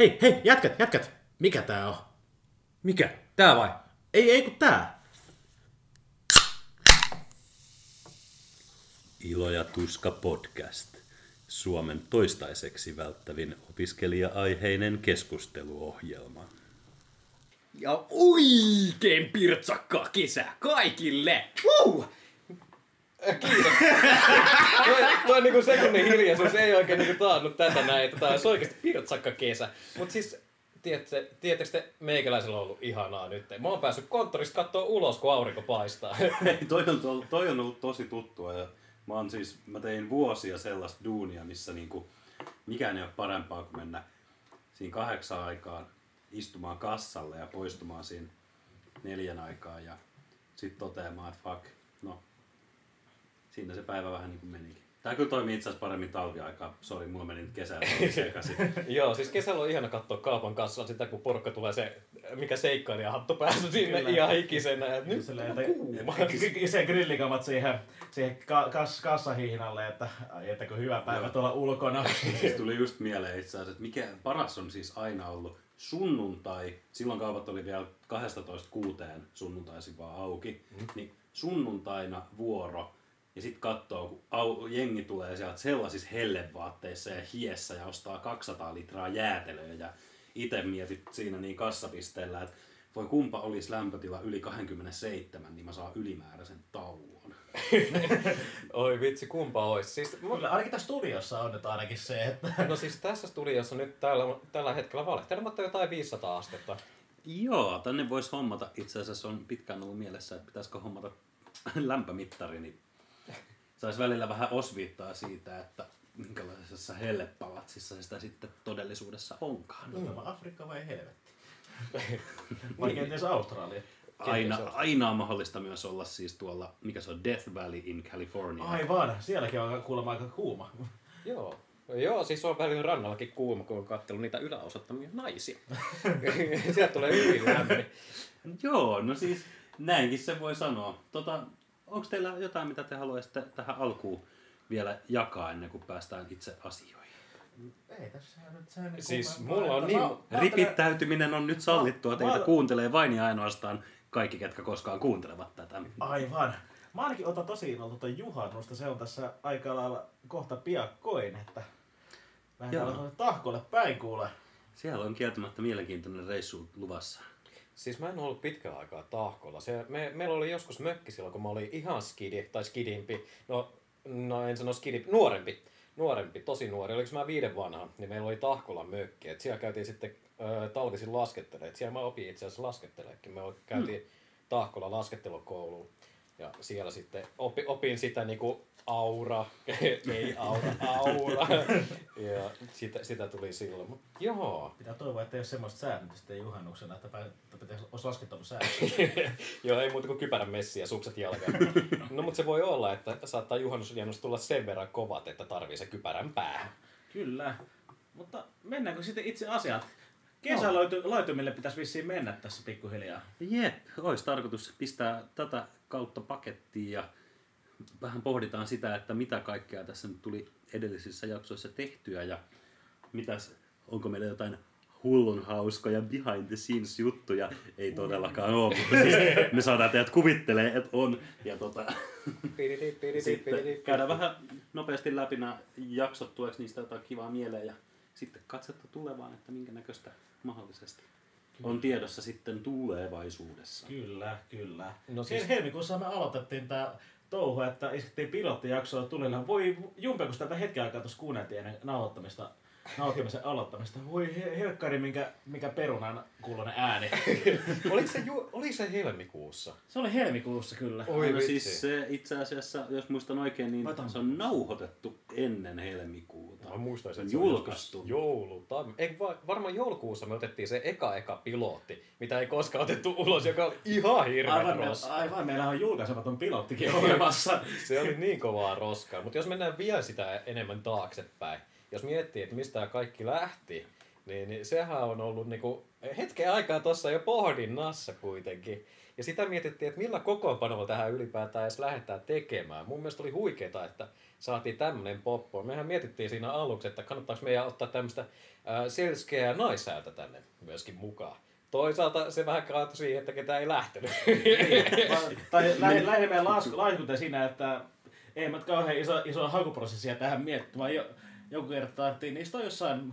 Hei, hei, jätkät, jätkät! Mikä tää on? Mikä? Tää vai? Ei, ei kun tää. Ilo ja tuska podcast. Suomen toistaiseksi välttävin opiskelija-aiheinen keskusteluohjelma. Ja oikein pirtsakkaa kesä kaikille! Woo! Kiitos. toi, toi niinku sekunnin hiljaisuus ei oikein niinku taannut tätä näin, että tää olisi oikeasti pirtsakka kesä. Mut siis, tiedätte, tiedättekö te, meikäläisellä on ollut ihanaa nyt. Mä oon päässyt konttorista katsoa ulos, kun aurinko paistaa. Hei, toi on, to- toi on ollut tosi tuttua ja mä, oon siis, mä tein vuosia sellaista duunia, missä niinku, mikään ei ole parempaa kuin mennä siinä kahdeksan aikaan istumaan kassalle ja poistumaan siinä neljän aikaa ja sitten toteamaan, että fuck, no siinä se päivä vähän niin kuin menikin. Tää kyllä toimii itse asiassa paremmin talviaikaa. Sori, mulla meni nyt kesällä sekaisin. Joo, siis kesällä on ihana katsoa kaupan kassalla sitä, kun porukka tulee se, mikä seikkailija hattu päässä sinne Kyllä. ihan ikisenä. Et nyt Silleen, on että kuuma. se grillikamat siihen, siihen ka- kas, kassahihnalle, että, ai, että kun hyvä päivä tuolla ulkona. Siis tuli just mieleen itse asiassa, että mikä paras on siis aina ollut sunnuntai, silloin kaupat oli vielä 12.6 sunnuntaisin vaan auki, mm. niin sunnuntaina vuoro ja sitten katsoo, kun au, jengi tulee sieltä sellaisissa hellevaatteissa ja hiessä ja ostaa 200 litraa jäätelöä ja itse mietit siinä niin kassapisteellä, että voi kumpa olisi lämpötila yli 27, niin mä saan ylimääräisen tauon. Oi vitsi, kumpa ois. Siis, Kyllä, ainakin tässä studiossa on nyt ainakin se, että no siis tässä studiossa nyt tällä, tällä hetkellä valehtelematta jotain 500 astetta. Joo, tänne voisi hommata. Itse asiassa on pitkään ollut mielessä, että pitäisikö hommata lämpömittari, niin saisi välillä vähän osviittaa siitä, että minkälaisessa hellepalatsissa se sitä sitten todellisuudessa onkaan. mm. tämä Afrikka vai helvetti. vai kenties Australia. Aina, aina on mahdollista myös olla siis tuolla, mikä se on, Death Valley in California. Aivan, sielläkin on kuulemma aika kuuma. Joo. Joo, siis on välillä rannallakin kuuma, kun on katsellut niitä yläosattomia naisia. Sieltä tulee hyvin lämmin. Joo, no siis näinkin se voi sanoa. Tota, Onko teillä jotain, mitä te haluaisitte tähän alkuun vielä jakaa ennen kuin päästään itse asioihin? Ei tässä nyt sen Siis mulla on niin- Ripittäytyminen on nyt sallittua. Teitä Mä- kuuntelee vain ja ainoastaan kaikki, ketkä koskaan kuuntelevat tätä. Aivan. Mä ainakin otan tosi innolla tuota juhannusta. Se on tässä aika lailla kohta piakkoin, että lähdetään tahkolle päin kuule. Siellä on kieltämättä mielenkiintoinen reissu luvassa. Siis mä en ollut pitkään aikaa tahkolla. Se, me, meillä oli joskus mökki silloin, kun mä olin ihan skidi, tai skidimpi. No, no en sano skidimpi, nuorempi. Nuorempi, tosi nuori. Oliko mä viiden vanha, niin meillä oli tahkolla mökki. Et siellä käytiin sitten ö, talvisin laskettelemaan. Siellä mä opin itse asiassa lasketteleekin. Me käytiin tahkolla laskettelukouluun. Ja siellä sitten opi, opin sitä niinku aura, ei aura, aura. ja sitä, sitä tuli silloin. Mut joo, Pitää toivoa, että ei ole semmoista säännöstä juhannuksena, että, pää, että pitäisi olisi laskettanut säännöt. Joo, ei muuta kuin kypärän messi ja sukset jalkaan. No mutta se voi olla, että saattaa juhannusjannus tulla sen verran kovat, että tarvii se kypärän päähän. Kyllä. Mutta mennäänkö sitten itse asiat? Kesälaitumille pitäisi vissiin mennä tässä pikkuhiljaa. Jep, olisi tarkoitus pistää tätä kautta pakettiin ja vähän pohditaan sitä, että mitä kaikkea tässä nyt tuli edellisissä jaksoissa tehtyä ja mitäs, onko meillä jotain hullun hauskoja behind the scenes juttuja. Ei todellakaan ole, mutta siis me saadaan teidät kuvittelee, että on. Ja tota, sitten käydään vähän nopeasti läpi nämä jaksot, tuleeko niistä jotain kivaa mieleen ja sitten katsetta tulevaan, että minkä näköistä mahdollisesti on tiedossa sitten tulevaisuudessa. Kyllä, kyllä. No siis-. Helmikuussa me aloitettiin tämä touhu, että iskettiin pilottijaksoa tulilla. Voi jumpe, kun sitä hetken aikaa tuossa kuunneltiin ennen nauhoittamista, nauhoittamisen aloittamista. Voi he- helkkari, minkä, mikä perunan kuulonen ääni. Oliko se, ju, oli se helmikuussa? Se oli helmikuussa kyllä. Oi no siis se itse asiassa, jos muistan oikein, niin tammikuussa? se on nauhoitettu ennen helmikuuta. Mä on että se on julkaistu. joulu. Tam... Ei, va- varmaan joulukuussa me otettiin se eka eka pilotti, mitä ei koskaan otettu ulos, joka oli ihan hirveä Aivan, roska. aivan, meillä on julkaisematon pilottikin olemassa. Se oli niin kovaa roskaa. Mutta jos mennään vielä sitä enemmän taaksepäin, jos miettii, että mistä kaikki lähti, Niin, niin sehän on ollut niinku hetken aikaa tuossa jo pohdinnassa kuitenkin. Ja sitä mietittiin, että millä kokoonpanolla tähän ylipäätään edes lähdetään tekemään. Mun mielestä oli huikeeta, että saatiin tämmöinen poppo. Mehän mietittiin siinä aluksi, että kannattaako meidän ottaa tämmöistä selskeää naisäätä tänne myöskin mukaan. Toisaalta se vähän kaatui siihen, että ketään ei lähtenyt. tai lähinnä meidän lasku, siinä, että ei mä kauhean iso, iso hakuprosessia tähän miettimään. Jo, joku kerta tarvittiin, niistä on jossain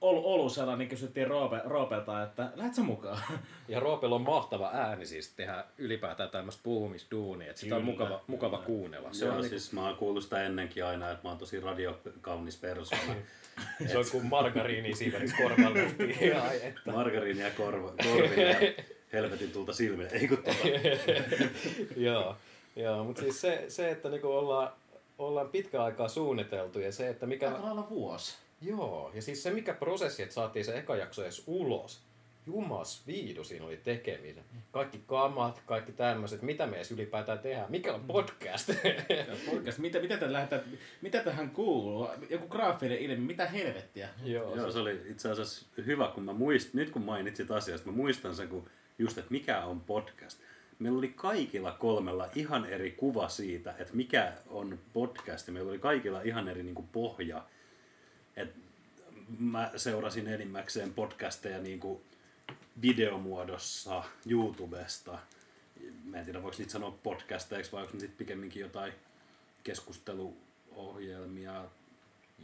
ol, olusella, niin kysyttiin Roope, Roopelta, että lähdet sä mukaan? Ja Roopella on mahtava ääni siis tehdä ylipäätään tämmöistä puhumisduunia, että sitä on mukava, mukava kuunnella. Se Joo, on siis niin... mä oon kuullut sitä ennenkin aina, että mä oon tosi radiokaunis persoona. se on kuin margariini siiväris korvalle. Margariini ja korva, korville ja helvetin tulta silmille. Ei kun tota. Joo, joo mutta siis se, se että niinku ollaan, ollaan pitkä aikaa suunniteltu ja se, että mikä... Aika lailla vuosi. Joo, ja siis se mikä prosessi, että saatiin se eka jakso edes ulos, jumas viidu siinä oli tekeminen. Kaikki kamat, kaikki tämmöiset, mitä me edes ylipäätään tehdään. Mikä on podcast? podcast, mitä, mitä, tähän lähdetään, mitä tähän kuuluu? Joku graafinen ilmi, mitä helvettiä? Joo, Joo se oli itse asiassa hyvä, kun mä muist, nyt kun mainitsit asiasta, mä muistan sen, kun just, että mikä on podcast. Meillä oli kaikilla kolmella ihan eri kuva siitä, että mikä on podcast. Meillä oli kaikilla ihan eri niin kuin pohja et mä seurasin enimmäkseen podcasteja niin kuin videomuodossa YouTubesta. Mä en tiedä, voiko niitä sanoa podcasteiksi vai onko niitä pikemminkin jotain keskusteluohjelmia.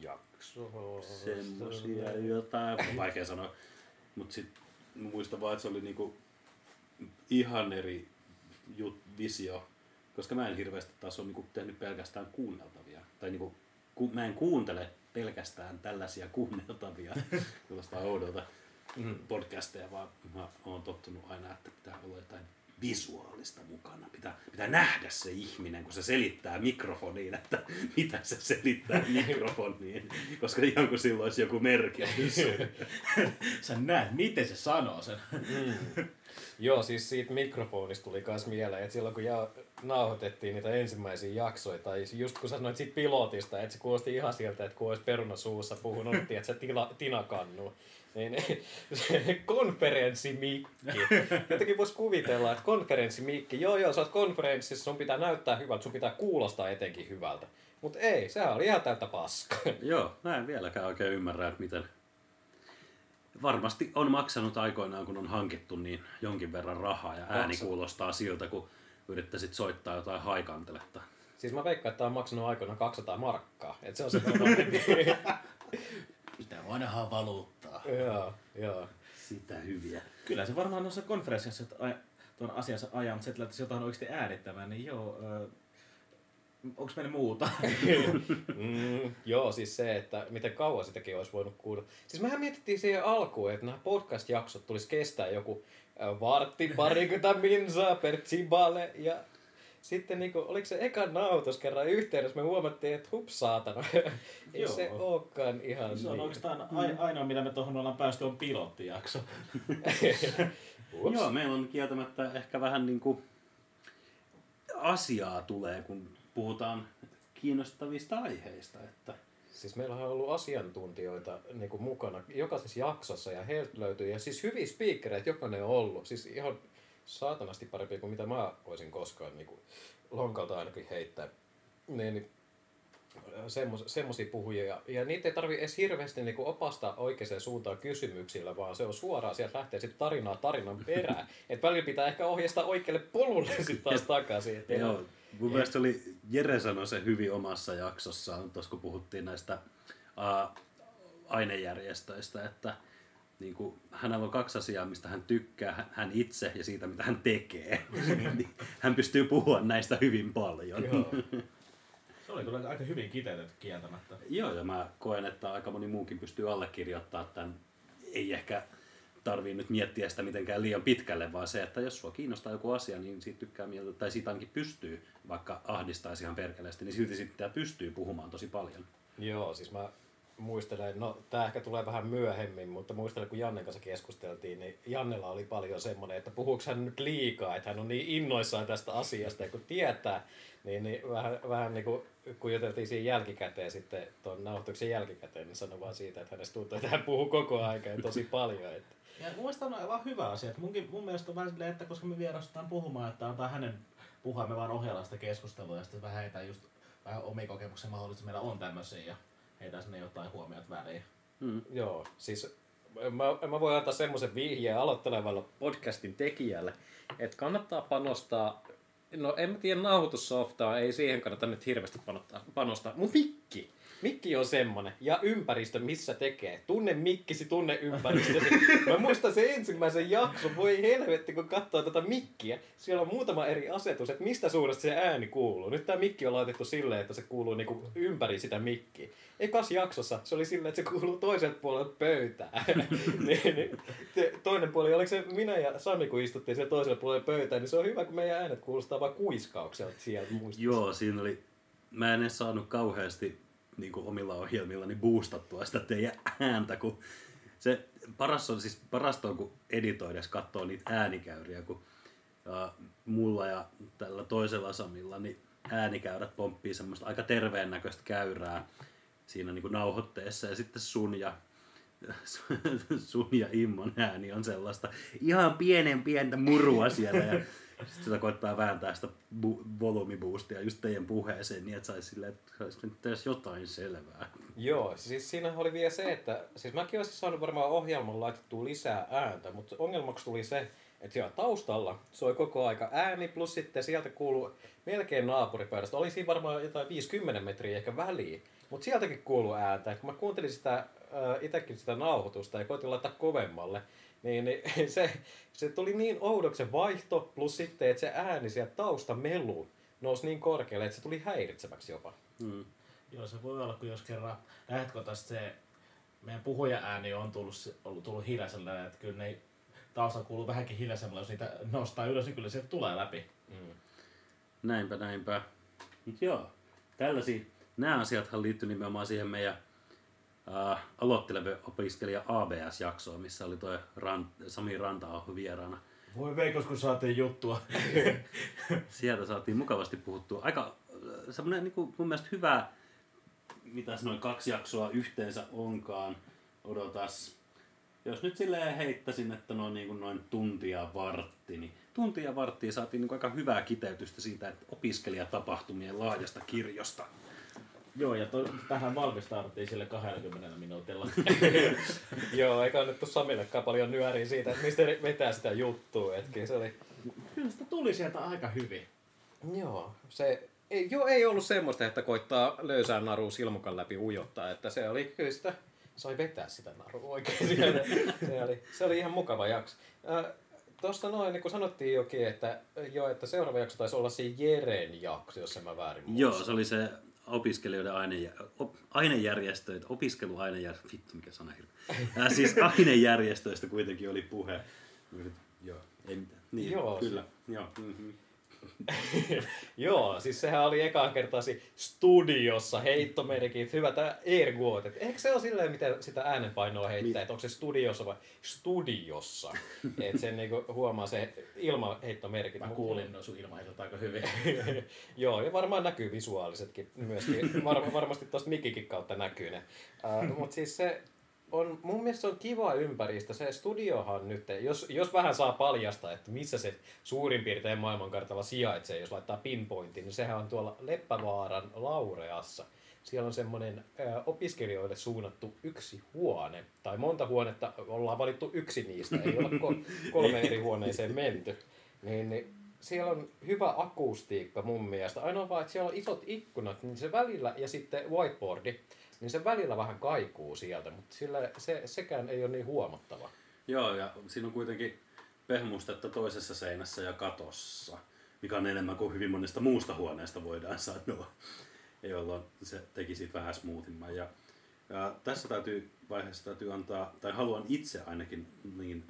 Jakso. Semmosia jotain. Vaikea sanoa. Mutta sitten muistan vaan, että se oli niinku ihan eri jut, visio, koska mä en hirveästi taas ole niinku tehnyt pelkästään kuunneltavia. Tai niinku, ku, mä en kuuntele pelkästään tällaisia kuunneltavia, kuulostaa oudolta mm. podcasteja, vaan mä oon tottunut aina, että pitää olla jotain visuaalista mukana. Pitää, pitää nähdä se ihminen, kun se selittää mikrofoniin, että mitä se selittää mikrofoniin. Koska ihan kuin silloin olisi joku merkitys. Sä näet, miten se sanoo sen. Mm. Joo, siis siitä mikrofonista tuli myös mieleen, että silloin kun ja nauhoitettiin niitä ensimmäisiä jaksoja, tai just kun sanoit siitä pilotista, että se kuulosti ihan sieltä, että kun olisi peruna suussa puhunut, että se tila, tinakannu. Niin se konferenssimikki. Jotenkin voisi kuvitella, että konferenssimikki, joo joo, sä oot konferenssissa, sun pitää näyttää hyvältä, sun pitää kuulostaa etenkin hyvältä. Mutta ei, se oli ihan täyttä paskaa. Joo, mä en vieläkään oikein ymmärrä, että miten, varmasti on maksanut aikoinaan, kun on hankittu niin jonkin verran rahaa ja ääni Maksa. kuulostaa siltä, kun yrittäisit soittaa jotain haikanteletta. Siis mä veikkaan, että on maksanut aikoinaan 200 markkaa. Että se on se Mitä vanhaa valuuttaa. joo, joo. Sitä hyviä. Kyllä se varmaan noissa konferenssissa tuon asiansa ajan, mutta se, että jotain oikeasti äänittämään, niin joo, onko meillä muuta? mm, joo, siis se, että miten kauan sitäkin olisi voinut kuulla. Siis mehän mietittiin siihen alkuun, että nämä podcast-jaksot tulisi kestää joku vartti, parikymmentä minsaa per chibale ja sitten niinku, oliko se eka nautos kerran yhteydessä, me huomattiin, että hups saatana, ei Joo. se olekaan ihan Se on niin. oikeastaan a- ainoa, mitä me tuohon ollaan päästy, on pilottijakso. Joo, meillä on kieltämättä ehkä vähän niinku asiaa tulee, kun puhutaan kiinnostavista aiheista. Että... Siis meillä on ollut asiantuntijoita niin kuin mukana jokaisessa jaksossa ja heiltä löytyy, ja siis hyviä speakereitä jokainen on ollut. Siis ihan saatanasti parempi kuin mitä mä voisin koskaan niin kuin lonkalta ainakin heittää. Niin, niin semmoisia puhujia. Ja, ja niitä ei tarvi edes hirveästi niinku opastaa oikeaan suuntaan kysymyksillä, vaan se on suoraan, sieltä lähtee sitten tarinaa tarinan perään. että välillä pitää ehkä ohjeistaa oikealle polulle sitten taas takaisin. Joo, Mun mielestä oli, Jere sanoi se hyvin omassa jaksossaan, tuossa kun puhuttiin näistä ää, ainejärjestöistä, että niin kuin, hänellä on kaksi asiaa, mistä hän tykkää, hän itse ja siitä, mitä hän tekee. niin, hän pystyy puhua näistä hyvin paljon. Joo. Se oli kyllä aika hyvin kiteytetty kieltämättä. Joo, ja mä koen, että aika moni muukin pystyy allekirjoittamaan tämän. Ei ehkä tarvii nyt miettiä sitä mitenkään liian pitkälle, vaan se, että jos sua kiinnostaa joku asia, niin siitä tykkää mieltä, tai siitä ainakin pystyy, vaikka ahdistaisi ihan perkeleesti, niin silti sitten pystyy puhumaan tosi paljon. Joo, siis mä muistelen, no tää ehkä tulee vähän myöhemmin, mutta muistelen kun Jannen kanssa keskusteltiin, niin Jannella oli paljon semmoinen, että puhuuko hän nyt liikaa, että hän on niin innoissaan tästä asiasta ja kun tietää, niin, niin vähän, vähän niin kuin kun juteltiin siinä jälkikäteen sitten, tuon nauhoituksen jälkikäteen, niin sanoi vaan siitä, että hänestä tuntuu, että hän puhuu koko ajan ja tosi paljon. Että. Ja mun mielestä on aivan hyvä asia. Että munkin, mun mielestä on vähän silleen, että koska me vierastutaan puhumaan, että antaa hänen puhua, me vaan ohjellaan sitä keskustelua ja sitten vähän heitä just vähän omia kokemuksia mahdollisesti meillä on tämmöisiä ja heitä sinne jotain huomiot väliin. Mm. Joo, siis mä, mä voin antaa semmoisen vihjeen aloittelevalle podcastin tekijälle, että kannattaa panostaa No en mä tiedä nauhoitussoftaa, ei siihen kannata nyt hirveästi panostaa, panostaa. mutta mikki. Mikki on semmonen. Ja ympäristö, missä tekee. Tunne mikkisi, tunne ympäristösi. Mä muistan sen ensimmäisen jakson. Voi helvetti, kun katsoo tätä mikkiä. Siellä on muutama eri asetus, että mistä suunnasta se ääni kuuluu. Nyt tämä mikki on laitettu silleen, että se kuuluu niinku ympäri sitä mikkiä. Ekas jaksossa se oli silleen, että se kuuluu toiselta puolelta pöytää. niin, niin, toinen puoli, oliko se minä ja Sami, kun istuttiin siellä toisella puolella pöytää, niin se on hyvä, kun meidän äänet kuulostaa vain kuiskaukselta sieltä muistissa. Joo, siinä oli, mä en edes saanut kauheasti niin kuin omilla ohjelmillani boostattua sitä teidän ääntä, kun se paras on, siis parasta on, kun editoidessa katsoo niitä äänikäyriä, kun ja mulla ja tällä toisella Samilla, niin äänikäyrät pomppii semmoista aika terveen näköistä käyrää siinä niin kuin nauhoitteessa. Ja sitten sun ja sun ja Immon ääni on sellaista ihan pienen pientä murua siellä. Ja sitä koittaa vääntää sitä bu- volyymiboostia just teidän puheeseen niin, että saisi silleen, että saisi nyt edes jotain selvää. Joo, siis siinä oli vielä se, että siis mäkin olisin saanut varmaan ohjelman laitettua lisää ääntä, mutta ongelmaksi tuli se, että siellä taustalla soi koko aika ääni, plus sitten sieltä kuuluu melkein naapuripöydästä. Oli siinä varmaan jotain 50 metriä ehkä väliin, mutta sieltäkin kuuluu ääntä. kun mä kuuntelin sitä itsekin sitä nauhoitusta ja koitin laittaa kovemmalle, niin, niin se, se tuli niin oudoksen vaihto, plus sitten, että se ääni sieltä tausta melu nousi niin korkealle, että se tuli häiritseväksi jopa. Hmm. Joo, se voi olla, kun jos kerran lähetkotaisesti se meidän puhuja ääni on tullut, ollut tullut hiljaisella, että kyllä ne tausta kuuluu vähänkin hiljaisemmalla, jos niitä nostaa ylös, niin kyllä se tulee läpi. Mm. Näinpä, näinpä. Mut joo, tällaisia, nämä asiathan liittyy nimenomaan siihen meidän äh, aloitteleva opiskelija ABS-jaksoa, missä oli tuo Rant, Sami ranta vieraana. Voi veikos, kun saatiin juttua. Sieltä saatiin mukavasti puhuttua. Aika äh, semmoinen niin kuin, mun mielestä hyvä, mitä noin kaksi jaksoa yhteensä onkaan. Odotas. Jos nyt silleen heittäisin, että noin, niin kuin noin tuntia vartti, niin tuntia varttia saatiin niin aika hyvää kiteytystä siitä, että opiskelijatapahtumien laajasta kirjosta. Joo, ja to, tähän valmistauduttiin sille 20 minuutilla. Joo, eikä annettu Samillekaan paljon nyöriä siitä, että mistä vetää sitä juttua. Etkin se oli... Kyllä sitä tuli sieltä aika hyvin. Joo, se ei, joo, ei ollut semmoista, että koittaa löysää naru silmukan läpi ujottaa, että se oli kyllä sitä, sai vetää sitä narua oikein siellä. se, oli, se oli ihan mukava jakso. Äh, Tuosta noin, niin kuin sanottiin jokin, että, jo, että seuraava jakso taisi olla se Jeren jakso, jos en mä väärin muista. Joo, se oli se opiskelijoiden aine, op, ainejärjestöitä, opiskeluainejärjestöitä, vittu mikä sana hirveä. Äh, siis ainejärjestöistä kuitenkin oli puhe. Joo, ei mitään. Niin, Joo, kyllä. Joo. Mm-hmm. Joo, siis sehän oli ekaan kertaasi studiossa heittomerkit, hyvä tämä ergoot. Eikö se ole silleen, miten sitä äänenpainoa heittää, että onko se studiossa vai studiossa? että sen niinku huomaa se ilmaheittomerkit. Mä kuulin noin sun ilmaheittot aika hyvin. Joo, ja varmaan näkyy visuaalisetkin myöskin. Var, varmasti tuosta mikikin kautta näkyy ne. Uh, Mutta siis se, on, mun mielestä se on kiva ympäristö. Se studiohan nyt, jos, jos vähän saa paljasta, että missä se suurin piirtein maailmankartalla sijaitsee, jos laittaa pinpointin, niin sehän on tuolla Leppävaaran Laureassa. Siellä on semmoinen opiskelijoille suunnattu yksi huone, tai monta huonetta, ollaan valittu yksi niistä, ei ole ko- kolme eri huoneeseen menty. Niin, niin siellä on hyvä akustiikka mun mielestä. Ainoa vaan, että siellä on isot ikkunat, niin se välillä, ja sitten whiteboardi, niin se välillä vähän kaikuu sieltä, mutta sillä se, sekään ei ole niin huomattava. Joo, ja siinä on kuitenkin pehmustetta toisessa seinässä ja katossa, mikä on enemmän kuin hyvin monesta muusta huoneesta voidaan sanoa, jolloin se teki siitä vähän smoothimman. Ja, ja tässä täytyy, vaiheessa täytyy antaa, tai haluan itse ainakin niin,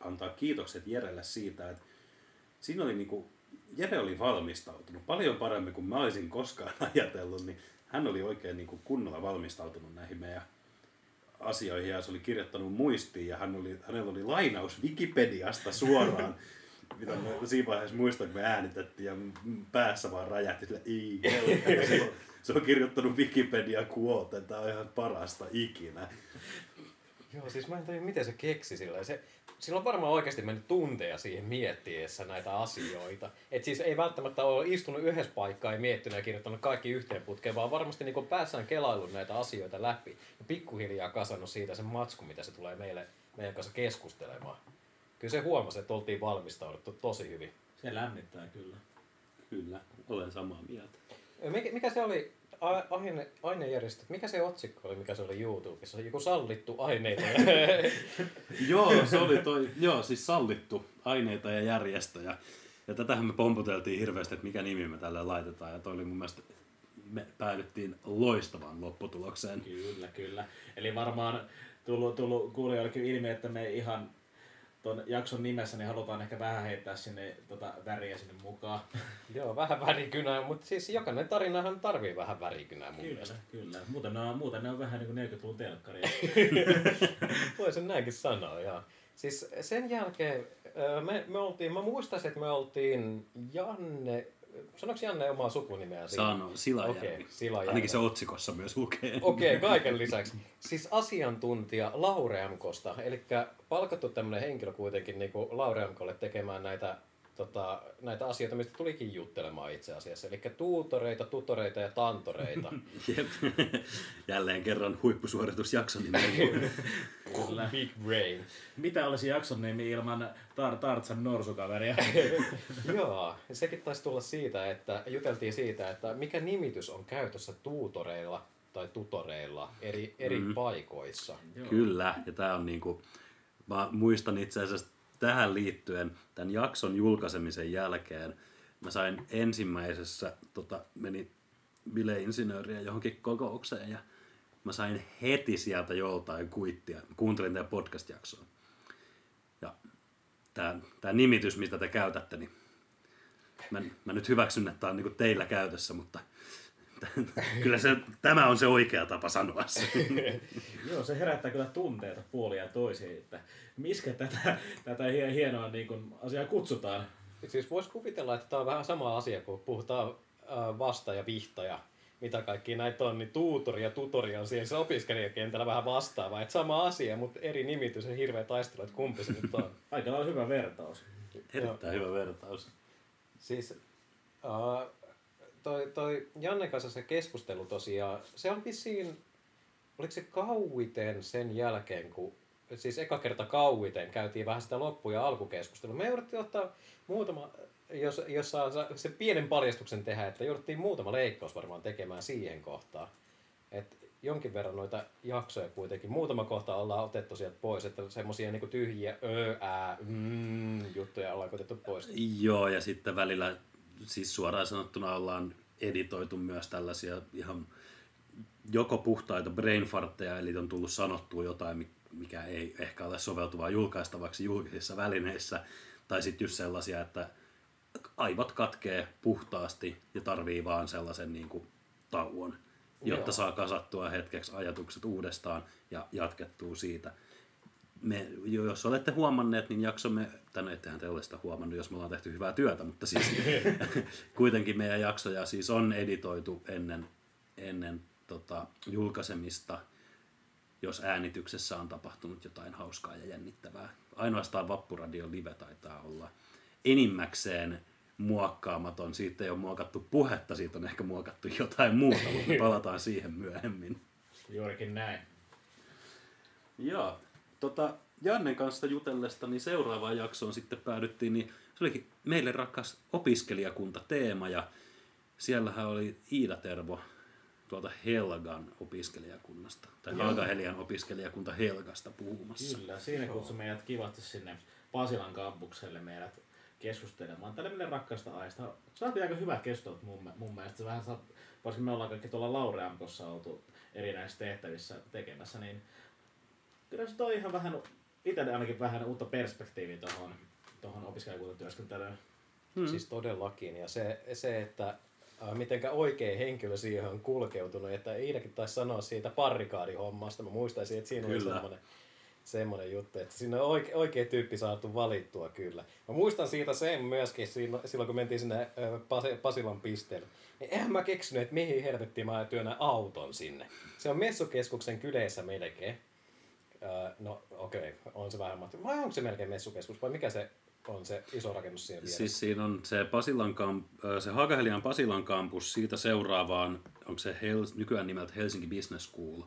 antaa kiitokset Jerelle siitä, että siinä oli niinku, Jere oli valmistautunut paljon paremmin kuin mä olisin koskaan ajatellut, niin hän oli oikein niin kuin kunnolla valmistautunut näihin meidän asioihin ja se oli kirjoittanut muistiin ja hän oli, hänellä oli lainaus Wikipediasta suoraan. mitä mä siinä vaiheessa muistan, kun me äänitettiin ja päässä vaan räjähti sille ei helvetti." se, on, se on kirjoittanut Wikipedia quote, tämä on ihan parasta ikinä. Joo, siis mä en tajua, miten se keksi sillä. Se, sillä on varmaan oikeasti mennyt tunteja siihen miettiessä näitä asioita. Et siis ei välttämättä ole istunut yhdessä paikkaa ja miettinyt ja kirjoittanut kaikki yhteen putkeen, vaan varmasti niin päässään kelaillut näitä asioita läpi ja pikkuhiljaa kasannut siitä sen matsku, mitä se tulee meille, meidän kanssa keskustelemaan. Kyllä se huomasi, että oltiin valmistauduttu tosi hyvin. Se lämmittää kyllä. Kyllä, olen samaa mieltä. Mikä, mikä se oli aine, ainejärjestö? Mikä se otsikko oli, mikä se oli YouTubessa? Joku sallittu aineita. joo, se oli toi, joo, siis sallittu aineita ja järjestöjä. Ja tätähän me pomputeltiin hirveästi, että mikä nimi me tälle laitetaan. Ja toi oli mun mielestä, me päädyttiin loistavaan lopputulokseen. Kyllä, kyllä. Eli varmaan tullut, tullut kuulijoillekin ilmi, että me ihan tuon jakson nimessä niin halutaan ehkä vähän heittää sinne tota väriä sinne mukaan. Joo, vähän värikynää, mutta siis jokainen tarinahan tarvii vähän värikynää mun Kyllä, mielestä. kyllä. Muuten ne on, muuten ne on vähän niin kuin 40-luvun telkkaria. Voisin näinkin sanoa, joo. Siis sen jälkeen me, me oltiin, mä muistaisin, että me oltiin Janne, sanoks Janne omaa sukunimeä? Sano, Silajärvi. Okei, Silajärvi. Ainakin se otsikossa myös lukee. Okei, okay, kaiken lisäksi. Siis asiantuntija Laure MKsta, eli palkattu tämmöinen henkilö kuitenkin niin kuin Laure MKlle tekemään näitä, tota, näitä asioita, mistä tulikin juttelemaan itse asiassa. Eli tuutoreita, tutoreita ja tantoreita. Jep. Jälleen kerran huippusuoritusjakso nimellä. Kyllä. Big brain. Mitä olisi jakson nimi ilman tar- Tartsan norsukaveria? Joo, sekin taisi tulla siitä, että juteltiin siitä, että mikä nimitys on käytössä tuutoreilla tai tutoreilla eri, eri mm. paikoissa. Kyllä, ja tämä on niinku, mä muistan itse asiassa tähän liittyen tämän jakson julkaisemisen jälkeen, mä sain ensimmäisessä, tota, meni bileinsinööriä johonkin kokoukseen ja mä sain heti sieltä joltain kuittia. Kuuntelin teidän podcast-jaksoa. Ja tämä, tämä nimitys, mitä te käytätte, niin mä, mä nyt hyväksyn, että tämä on niin teillä käytössä, mutta kyllä se, tämä on se oikea tapa sanoa se. Joo, se herättää kyllä tunteita puolia ja toisiin, että miskä tätä, tätä hie- hienoa niin kuin asiaa kutsutaan. Siis voisi kuvitella, että tämä on vähän sama asia, kun puhutaan vasta- ja vihtaja, mitä kaikki näitä on, niin tuutori ja tutori on siellä opiskelijakentällä vähän vastaava. Että sama asia, mutta eri nimitys ja hirveä taistelu, että kumpi se nyt on. Aika lailla hyvä vertaus. Erittäin hyvä vertaus. Siis uh, toi, toi Janne kanssa se keskustelu tosiaan, se on vissiin, oliko se kauiten sen jälkeen, kun siis eka kerta kauiten käytiin vähän sitä loppu- ja alkukeskustelua. Me jouduttiin ottaa muutama, jos, jos saa se pienen paljastuksen tehdä, että jouduttiin muutama leikkaus varmaan tekemään siihen kohtaan. Et jonkin verran noita jaksoja kuitenkin. Muutama kohta ollaan otettu sieltä pois, että semmosia niinku tyhjiä ö, ää, mm, juttuja ollaan otettu pois. Joo, ja sitten välillä siis suoraan sanottuna ollaan editoitu myös tällaisia ihan joko puhtaita brainfartteja, eli on tullut sanottua jotain, mikä ei ehkä ole soveltuvaa julkaistavaksi julkisissa välineissä, tai sitten just sellaisia, että aivot katkee puhtaasti ja tarvii vaan sellaisen niin kuin, tauon, jotta Joo. saa kasattua hetkeksi ajatukset uudestaan ja jatkettua siitä. Me, jos olette huomanneet, niin jaksomme, tänne ettehän te ole sitä huomannut, jos me ollaan tehty hyvää työtä, mutta siis kuitenkin meidän jaksoja siis on editoitu ennen, ennen tota, julkaisemista, jos äänityksessä on tapahtunut jotain hauskaa ja jännittävää. Ainoastaan Vappuradio Live taitaa olla enimmäkseen muokkaamaton. Siitä ei ole muokattu puhetta, siitä on ehkä muokattu jotain muuta, mutta palataan siihen myöhemmin. Juurikin näin. Joo, tota, Jannen kanssa jutellesta, niin seuraavaan jaksoon sitten päädyttiin, niin se olikin meille rakas opiskelijakunta teema ja siellähän oli Iida Tervo tuolta Helgan opiskelijakunnasta, tai Haagahelian opiskelijakunta Helgasta puhumassa. Kyllä, siinä kutsui meidät kivasti sinne Pasilan kampukselle meidät keskustelemaan tälle rakkaasta aista. Saatiin aika hyvät keskustelut mun, mun mielestä. Se vähän saa, varsinkin me ollaan kaikki tuolla Laureamkossa oltu erinäisissä tehtävissä tekemässä, niin kyllä se toi ihan vähän, itselle ainakin vähän uutta perspektiiviä tuohon tohon opiskelijakuntatyöskentelyyn. Mm. Siis todellakin. Ja se, se että äh, mitenkä oikea henkilö siihen on kulkeutunut, että Iidakin taisi sanoa siitä parrikaadihommasta. Mä muistaisin, että siinä Kyllä. oli semmoinen, semmoinen juttu, että siinä on oikea, oikea tyyppi saatu valittua kyllä. Mä muistan siitä sen myöskin siinä, silloin, kun mentiin sinne Pasilan pisteelle. Niin eihän mä keksinyt, että mihin helvettiin mä työnnän auton sinne. Se on messukeskuksen kyleessä melkein. Öö, no okei, okay, on se vähän mahti. Vai onko se melkein messukeskus vai mikä se on se iso rakennus siinä vieressä? Siis siinä on se, Pasilan kamp, äh, se Haakahelian Pasilan kampus, siitä seuraavaan, onko se Hels, nykyään nimeltä Helsinki Business School,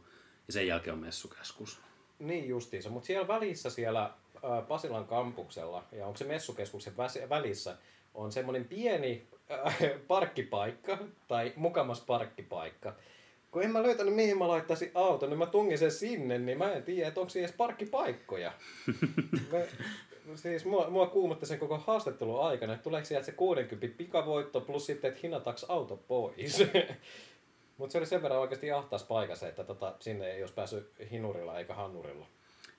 ja sen jälkeen on messukeskus. Niin justiinsa, mutta siellä välissä siellä ää, Pasilan kampuksella, ja onko se messukeskuksen välissä, on semmoinen pieni äh, parkkipaikka, tai mukamas parkkipaikka. Kun en mä löytänyt mihin mä laittaisin auton, niin mä tungin sen sinne, niin mä en tiedä, että onko siellä edes parkkipaikkoja. mä, siis mua, mua kuumotti sen koko haastattelun aikana, että tuleeko sieltä se 60 pikavoitto plus sitten, että hinataanko auto pois. Mutta se oli sen verran oikeasti ahtaas paikassa, että tota, sinne ei olisi päässyt hinurilla eikä hannurilla.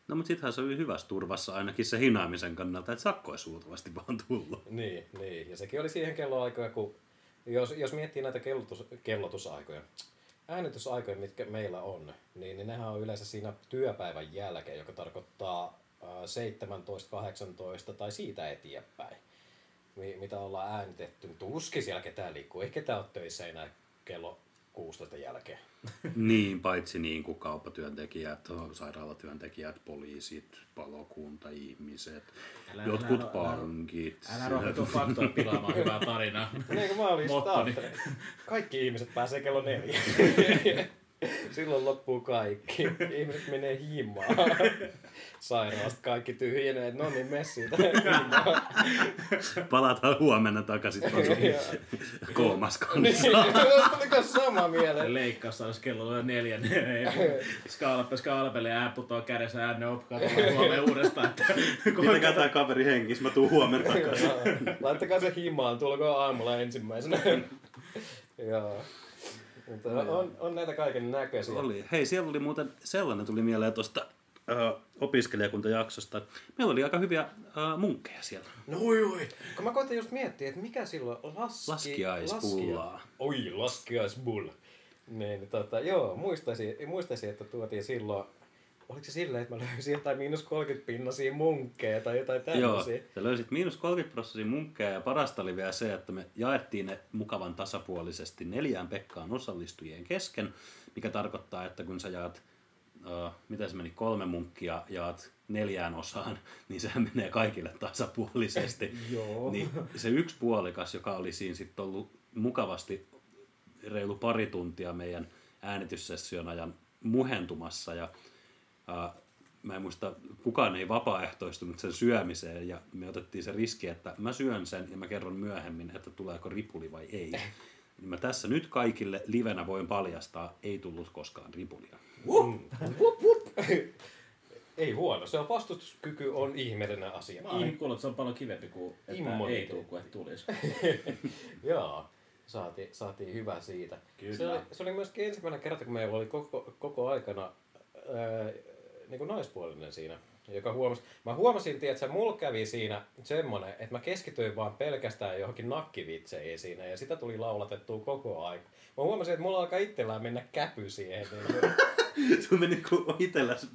No mutta sittenhän se oli hyvässä turvassa ainakin se hinaamisen kannalta, että sakko ei suutavasti vaan tullut. Niin, niin. Ja sekin oli siihen kelloaikoja, kun jos, jos miettii näitä kellotus, kellotusaikoja, äänitysaikoja, mitkä meillä on, niin, niin nehän on yleensä siinä työpäivän jälkeen, joka tarkoittaa äh, 17, 18 tai siitä eteenpäin, mi- mitä ollaan äänitetty. Tuskin siellä ketään liikkuu, ei ketään ole töissä enää kello 16 jälkeen. Niin, paitsi niin kuin kauppatyöntekijät, sairaalatyöntekijät, poliisit, palokunta, ihmiset, Älä- jotkut älä- älä- pankit. Älä rohketu faktoja pilaamaan hyvää tarinaa. Niin kuin mä olin. Kaikki ihmiset pääsee kello neljä. Silloin loppuu kaikki. Ihmiset menee himaan. Sairaalasta kaikki tyhjenee, että no niin, mene siitä. Palataan huomenna takaisin koomas Niin, kanssa. tuliko sama mieleen? Leikkaus olisi kello on neljä. Skaalappi, skaalapeli ää putoaa kädessä ää ne huomenna uudestaan. Että Pitäkää tää kaveri hengissä, mä tuun huomenna takaisin. Laittakaa se himaan, tulkoon aamulla ensimmäisenä. Joo. Mutta on, on näitä kaiken näköisiä. Oli. Hei, siellä oli muuten sellainen tuli mieleen tuosta uh, opiskelijakuntajaksosta. Meillä oli aika hyviä uh, munkkeja siellä. No oi, oi. Kun mä koitin just miettiä, että mikä silloin laski... Laskiaispullaa. laskia- Oi, laskiaisbull. Niin, tota, joo, muistaisin, muistaisin, että tuotiin silloin... Oliko se silleen, että mä löysin jotain miinus 30 pinnasia munkkeja tai jotain Joo, tämmöisiä? sä löysit miinus 30 prosenttia munkkeja ja parasta oli vielä se, että me jaettiin ne mukavan tasapuolisesti neljään Pekkaan osallistujien kesken, mikä tarkoittaa, että kun sä jaat, uh, miten se meni, kolme munkkia jaat neljään osaan, niin sehän menee kaikille tasapuolisesti. Joo. Niin se yksi puolikas, joka oli siinä sitten ollut mukavasti reilu pari tuntia meidän äänityssession ajan muhentumassa ja ää, mä en muista, kukaan ei vapaaehtoistunut sen syömiseen ja me otettiin se riski, että mä syön sen ja mä kerron myöhemmin, että tuleeko ripuli vai ei. Niin mä tässä nyt kaikille livenä voin paljastaa, ei tullut koskaan ripulia. Wup, wup, wup. Ei huono, se on vastustuskyky on ihmeellinen asia. Mä oon kuullut, että se on paljon kivempi kuin että ei tule kuin että tulisi. Joo, saatiin, saatiin hyvä siitä. Kyllä. Se oli, se oli myöskin ensimmäinen kerta, kun meillä oli koko, koko aikana ää, niin kuin naispuolinen siinä. Joka huomasi, mä huomasin, että mulla kävi siinä semmonen, että mä keskityin vaan pelkästään johonkin nakkivitseihin siinä ja sitä tuli laulatettua koko aika. Mä huomasin, että mulla alkaa itsellään mennä käpy siihen. Niin Sun meni itselläs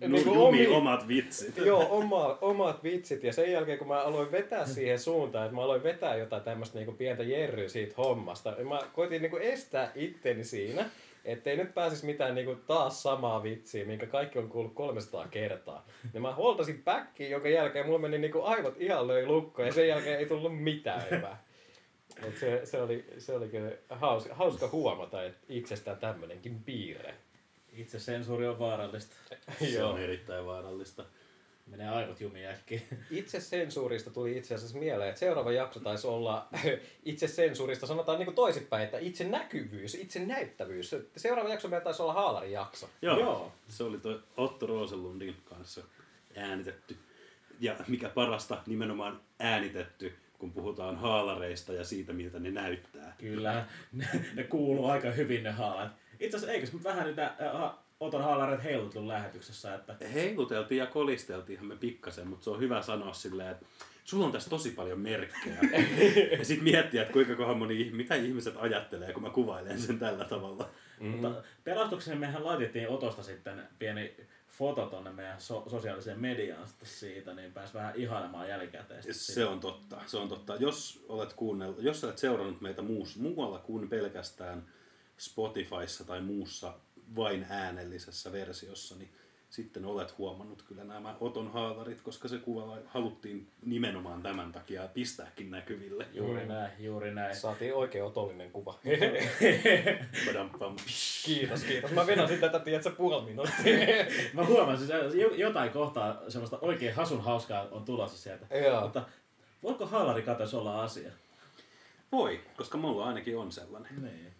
Niin kuin omi- omat vitsit. Joo, oma, omat vitsit. Ja sen jälkeen, kun mä aloin vetää siihen suuntaan, että mä aloin vetää jotain tämmöistä niinku pientä jerryä siitä hommasta, niin mä koitin niinku estää itteni siinä, ettei nyt pääsisi mitään niinku taas samaa vitsiä, minkä kaikki on kuullut 300 kertaa. Ja mä huoltasin backiin, jonka jälkeen mulla meni niinku aivot ihan löi lukkoon ja sen jälkeen ei tullut mitään hyvää. Et se, se, oli, se oli kyllä hauska, hauska huomata, että itsestään tämmönenkin piirre. Itse sensuuri on vaarallista. Se on erittäin vaarallista. Menee aivot jumiin äkkiä. Itse sensuurista tuli itse asiassa mieleen, että seuraava jakso taisi olla itse sensuurista, sanotaan niin kuin toisinpäin, että itse näkyvyys, itse näyttävyys. Seuraava jakso meillä taisi olla haalarin jakso. Joo, Joo. se oli toi Otto Rosenlundin kanssa äänitetty. Ja mikä parasta, nimenomaan äänitetty, kun puhutaan haalareista ja siitä, miltä ne näyttää. Kyllä, ne, ne kuuluu aika hyvin ne haalat. Itse asiassa eikös vähän niitä äh, Oton haalareet heiluttu lähetyksessä, että Heiluteltiin ja kolisteltiinhan me pikkasen, mutta se on hyvä sanoa silleen, että sulla on tässä tosi paljon merkkejä. ja sitten miettiä, että kuinka kohan moni, mitä ihmiset ajattelee, kun mä kuvailen sen tällä tavalla. mm. mutta pelastukseen mehän laitettiin Otosta sitten pieni foto tonne meidän so- sosiaaliseen mediaan siitä, niin pääs vähän ihailemaan jälkikäteen. Se on totta, se on totta. Jos olet kuunnellut, jos olet seurannut meitä muus, muualla kuin pelkästään Spotifyssa tai muussa vain äänellisessä versiossa, niin sitten olet huomannut kyllä nämä Oton haalarit, koska se kuva haluttiin nimenomaan tämän takia pistääkin näkyville. Juuri näin, juuri näin. Saatiin oikein otollinen kuva. Kiitos, kiitos. Mä venasin tätä, tiedätkö, puoli minuuttia. Mä huomasin, että jo- jotain kohtaa semmoista oikein hasun hauskaa on tulossa sieltä. Joo. Mutta voiko haalarikatos olla asia? Voi, koska mulla ainakin on sellainen. Niin.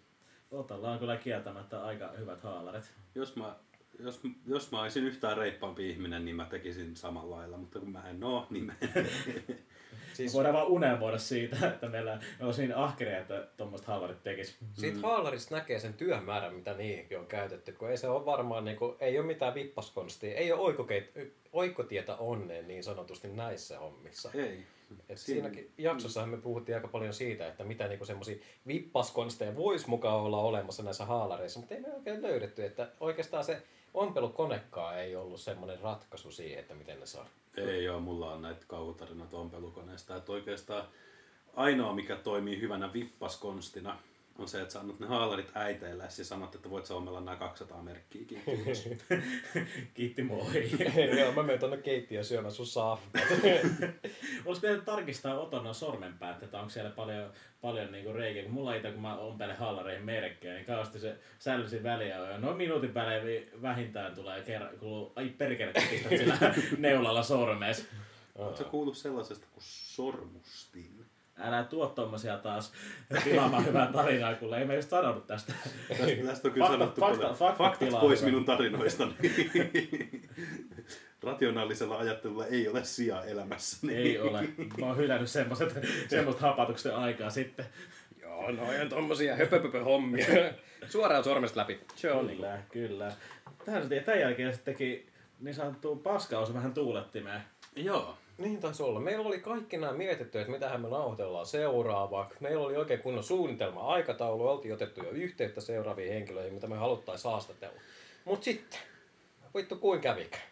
Otalla on kyllä kieltämättä aika hyvät haalarit. Jos mä, jos, jos mä olisin yhtään reippaampi ihminen, niin mä tekisin samalla lailla, mutta kun mä en oo, niin mä en. Siis Voidaan vaan unelmoida siitä, että meillä me olisi niin ahkeria, että tuommoiset haalarit tekis. Siitä haalarista näkee sen työmäärän, mitä niihinkin on käytetty, kun ei se ole varmaan, niin kuin, ei ole mitään vippaskonstia, ei ole oikokeit, oikotietä onneen niin sanotusti näissä hommissa. Ei. Et Siinä- siinäkin jaksossahan me puhuttiin aika paljon siitä, että mitä niinku semmoisia vippaskonsteja voisi mukaan olla olemassa näissä haalareissa, mutta ei me oikein löydetty, että oikeastaan se ompelukonekaan ei ollut semmoinen ratkaisu siihen, että miten ne saa. Ei ole, mulla on näitä kauhutarinoita ompelukoneesta. Että oikeastaan ainoa, mikä toimii hyvänä vippaskonstina, on se, että sä annat ne haalarit äiteille ja sanot, että voit sä ommella nämä 200 merkkiäkin. Kiitos. Kiitti moi. Joo, mä menen tonne keittiöön syömään sun safkaa. Olisi pitänyt tarkistaa Oton sormenpäät, että onko siellä paljon, paljon niinku reikiä. Kun mulla itse, kun mä ompelen haalareihin merkkejä, niin kauheasti se säännöllisin väliä on. Ja Noin minuutin välein vi- vähintään tulee kerran, kuuluu, ai perkele, kun pistät sillä neulalla sormees. Oletko kuullut sellaisesta kuin sormustin? Älä tuo tommosia taas tilaamaan hyvää tarinaa, kun ei me just sanonut tästä. Tästä, tästä on kyllä Fakta- sanottu fakta- paljon. faktat Faktat tilaa pois minun tarinoistani. Rationaalisella ajattelulla ei ole sijaa elämässä. Ei ole. Mä oon hylännyt semmoset, semmoista hapatuksen aikaa sitten. Joo, no on tommosia höpöpöpö hommia. Suoraan sormesta läpi. Se on niinku. Kyllä, kyllä. Tähän se tämän jälkeen se teki niin sanottu paskaus vähän tuulettimeen. Joo. Niin taisi olla. Meillä oli kaikki nämä mietitty, että mitähän me nauhoitellaan seuraavaksi. Meillä oli oikein kunnon suunnitelma, aikataulu, oltiin otettu jo yhteyttä seuraaviin henkilöihin, mitä me haluttaisiin haastatella. Mut sitten, vittu kuin kävikään.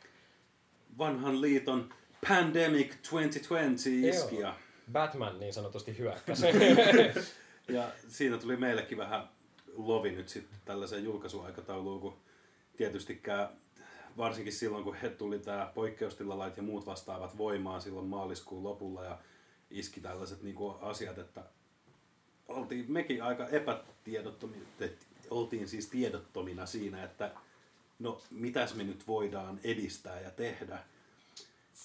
Vanhan liiton Pandemic 2020 iski ja, Batman niin sanotusti hyökkäsi. ja siinä tuli meillekin vähän lovi nyt sitten tällaiseen julkaisuaikatauluun, kun tietystikään varsinkin silloin, kun he tuli tämä poikkeustilalait ja muut vastaavat voimaan silloin maaliskuun lopulla ja iski tällaiset niinku asiat, että oltiin mekin aika epätiedottomia, oltiin siis tiedottomina siinä, että no mitäs me nyt voidaan edistää ja tehdä,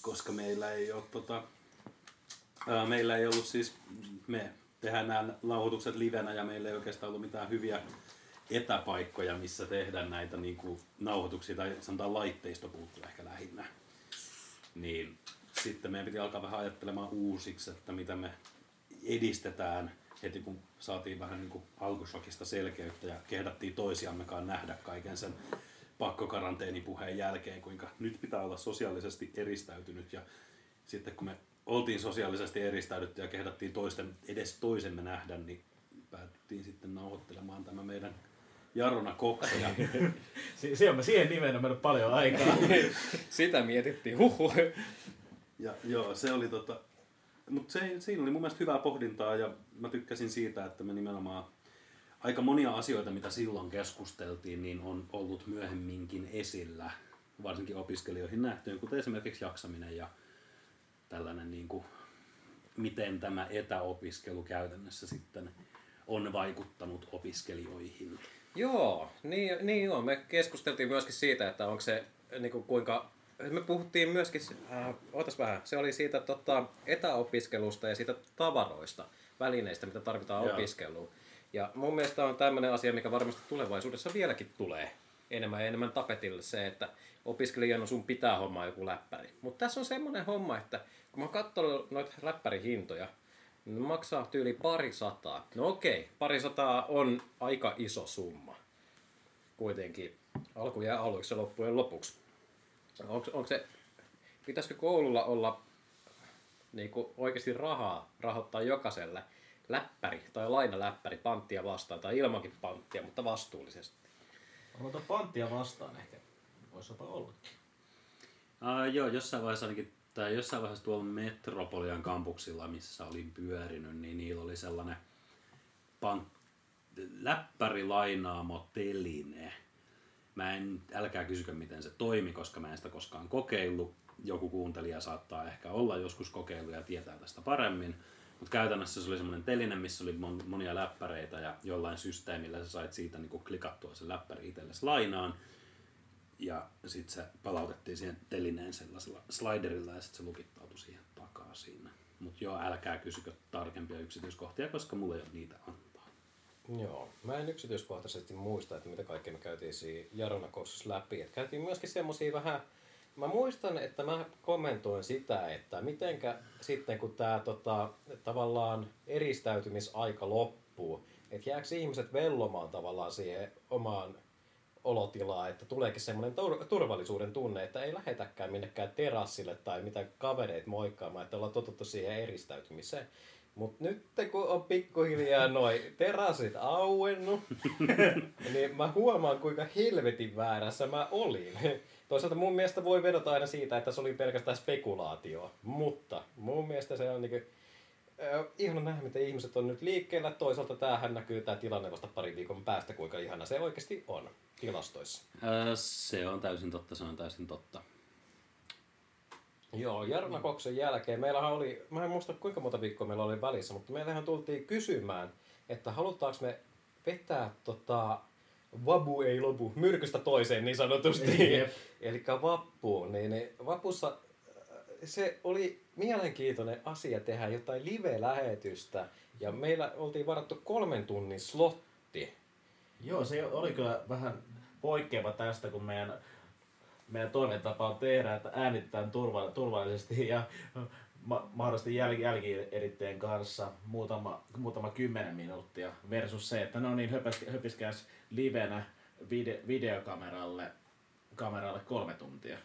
koska meillä ei ole tota, ää, meillä ei ollut siis, me tehdään nämä nauhoitukset livenä ja meillä ei oikeastaan ollut mitään hyviä etäpaikkoja, missä tehdä näitä niin kuin, nauhoituksia, tai sanotaan laitteisto puuttuu ehkä lähinnä. Niin sitten meidän piti alkaa vähän ajattelemaan uusiksi, että mitä me edistetään heti kun saatiin vähän niin kuin alkushokista selkeyttä ja kehdattiin toisiammekaan nähdä kaiken sen pakkokaranteenipuheen jälkeen, kuinka nyt pitää olla sosiaalisesti eristäytynyt ja sitten kun me oltiin sosiaalisesti eristäydytty ja kehdattiin toisten, edes toisemme nähdä, niin päätettiin sitten nauhoittelemaan tämä meidän Jarona Kokka. Ja Si- siihen, siihen nimeen on mennyt paljon aikaa. Sitä mietittiin, huhu. Ja joo, se oli tota... Mutta se, siinä oli mun mielestä hyvää pohdintaa ja mä tykkäsin siitä, että me nimenomaan aika monia asioita, mitä silloin keskusteltiin, niin on ollut myöhemminkin esillä, varsinkin opiskelijoihin nähtyyn, kuten esimerkiksi jaksaminen ja tällainen, niin kuin, miten tämä etäopiskelu käytännössä sitten on vaikuttanut opiskelijoihin. Joo, niin, niin joo. Me keskusteltiin myöskin siitä, että onko se niin kuin kuinka... Me puhuttiin myöskin, äh, ootas vähän, se oli siitä tota, etäopiskelusta ja siitä tavaroista, välineistä, mitä tarvitaan Joo. opiskeluun. Ja mun mielestä on tämmöinen asia, mikä varmasti tulevaisuudessa vieläkin tulee enemmän ja enemmän tapetille se, että opiskelijana sun pitää hommaa joku läppäri. Mutta tässä on semmoinen homma, että kun mä katson noita läppärihintoja, ne maksaa tyyli pari sataa. No okei, pari sataa on aika iso summa. kuitenkin alkujen aluksi ja loppujen lopuksi. Onko, onko se, pitäisikö koululla olla niin kuin oikeasti rahaa rahoittaa jokaiselle läppäri tai lainaläppäri panttia vastaan tai ilmankin panttia, mutta vastuullisesti? Mutta panttia vastaan ehkä voisi jopa ollakin. Uh, joo, jossain vaiheessa ainakin, tai jossain vaiheessa tuolla Metropolian kampuksilla, missä olin pyörinyt, niin niillä oli sellainen pan, läppärilainaamo teline. Mä en, älkää kysykö miten se toimi, koska mä en sitä koskaan kokeillut. Joku kuuntelija saattaa ehkä olla joskus kokeillut ja tietää tästä paremmin. Mutta käytännössä se oli semmoinen teline, missä oli mon, monia läppäreitä ja jollain systeemillä sä sait siitä niinku klikattua sen läppäri itsellesi lainaan. Ja sitten se palautettiin siihen telineen sellaisella sliderilla ja sitten se lukittautui siihen takaisin. Mutta joo, älkää kysykö tarkempia yksityiskohtia, koska mulla ei ole niitä antaa. Joo, mä en yksityiskohtaisesti muista, että mitä kaikkea me käytiin siinä Jarona kurssissa läpi. Et käytiin myöskin semmosia vähän, mä muistan, että mä kommentoin sitä, että mitenkä sitten kun tämä tota, tavallaan eristäytymisaika loppuu, että jääkö ihmiset vellomaan tavallaan siihen omaan olotilaa, että tuleekin semmoinen tur- turvallisuuden tunne, että ei lähetäkään minnekään terassille tai mitä kavereita moikkaamaan, että ollaan totuttu siihen eristäytymiseen. Mutta nyt kun on pikkuhiljaa noin terassit auennut, niin mä huomaan kuinka helvetin väärässä mä olin. Toisaalta mun mielestä voi vedota aina siitä, että se oli pelkästään spekulaatio, mutta mun mielestä se on niinku, ihana nähdä, miten ihmiset on nyt liikkeellä. Toisaalta tämähän näkyy tämä tilanne vasta pari viikon päästä, kuinka ihana se oikeasti on tilastoissa. Ää, se on täysin totta, se on täysin totta. Joo, Jarno Koksen jälkeen meillähän oli, mä en muista kuinka monta viikkoa meillä oli välissä, mutta meillähän tultiin kysymään, että halutaanko me vetää tota, vabu ei lopu, myrkystä toiseen niin sanotusti, eli vappuun, niin, niin vapussa se oli mielenkiintoinen asia tehdä jotain live-lähetystä, ja meillä oltiin varattu kolmen tunnin slotti. Joo, se oli kyllä vähän poikkeava tästä, kun meidän, meidän toinen tapa on tehdä, että äänitetään turva, turvallisesti ja ma- mahdollisesti jäl, jälkieritteen kanssa muutama, muutama kymmenen minuuttia versus se, että no niin, höpis, höpiskäs livenä vide, videokameralle kameralle kolme tuntia.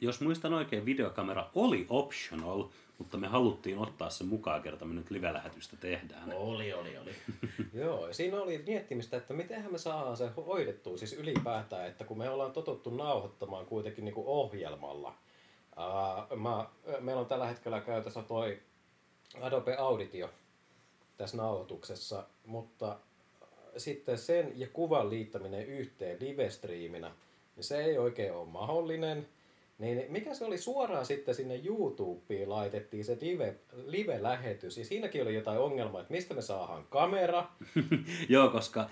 Jos muistan oikein, videokamera oli optional, mutta me haluttiin ottaa sen mukaan, kerta me nyt live-lähetystä tehdään. Oli, oli, oli. Joo, siinä oli miettimistä, että mitenhän me saadaan se hoidettua siis ylipäätään, että kun me ollaan totuttu nauhoittamaan kuitenkin niin kuin ohjelmalla. Ää, mä, meillä on tällä hetkellä käytössä toi Adobe Audition tässä nauhoituksessa, mutta sitten sen ja kuvan liittäminen yhteen live-striiminä, niin se ei oikein ole mahdollinen. Niin mikä se oli suoraan sitten sinne YouTubeen laitettiin se live, live-lähetys ja siinäkin oli jotain ongelmaa, että mistä me saadaan kamera. Joo, koska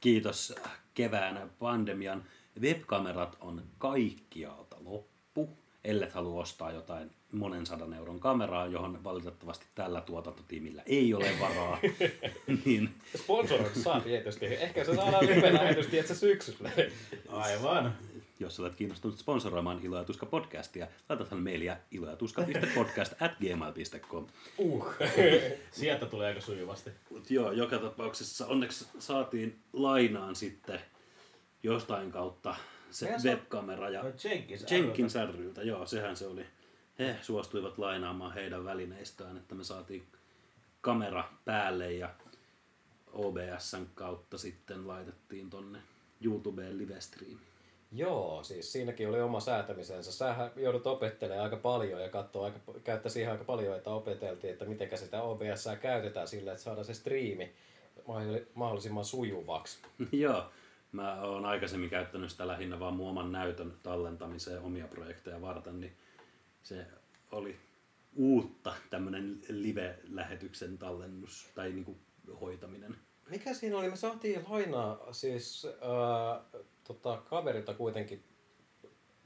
kiitos kevään pandemian, webkamerat on kaikkialta loppu. Ellet halua ostaa jotain monen sadan euron kameraa, johon valitettavasti tällä tuotantotiimillä ei ole varaa, niin Sponsoroida saa tietysti. Ehkä se saadaan live-lähetys, tiedätkö, syksyllä. Aivan. Jos olet kiinnostunut sponsoroimaan Ilo ja Tuska podcastia, laitathan mailia ilojatuska.podcast at gmail.com. Uh. Sieltä tulee aika sujuvasti. Mut joo, joka tapauksessa onneksi saatiin lainaan sitten jostain kautta se Meidän webkamera ja No, Jenkins. Jenkins ryltä, joo, sehän se oli. He suostuivat lainaamaan heidän välineistään, että me saatiin kamera päälle ja OBSn kautta sitten laitettiin tonne YouTubeen livestream. Joo, siis siinäkin oli oma säätämisensä. Sähän joudut opettelemaan aika paljon ja katsoa aika, käyttää siihen aika paljon, että opeteltiin, että miten sitä OBS käytetään sillä, että saadaan se striimi mahdolli- mahdollisimman sujuvaksi. Joo, mä oon aikaisemmin käyttänyt sitä lähinnä vaan mun oman näytön tallentamiseen omia projekteja varten, niin se oli uutta tämmönen live-lähetyksen tallennus tai niinku hoitaminen. Mikä siinä oli? Me saatiin lainaa siis ää, tota, kaverilta kuitenkin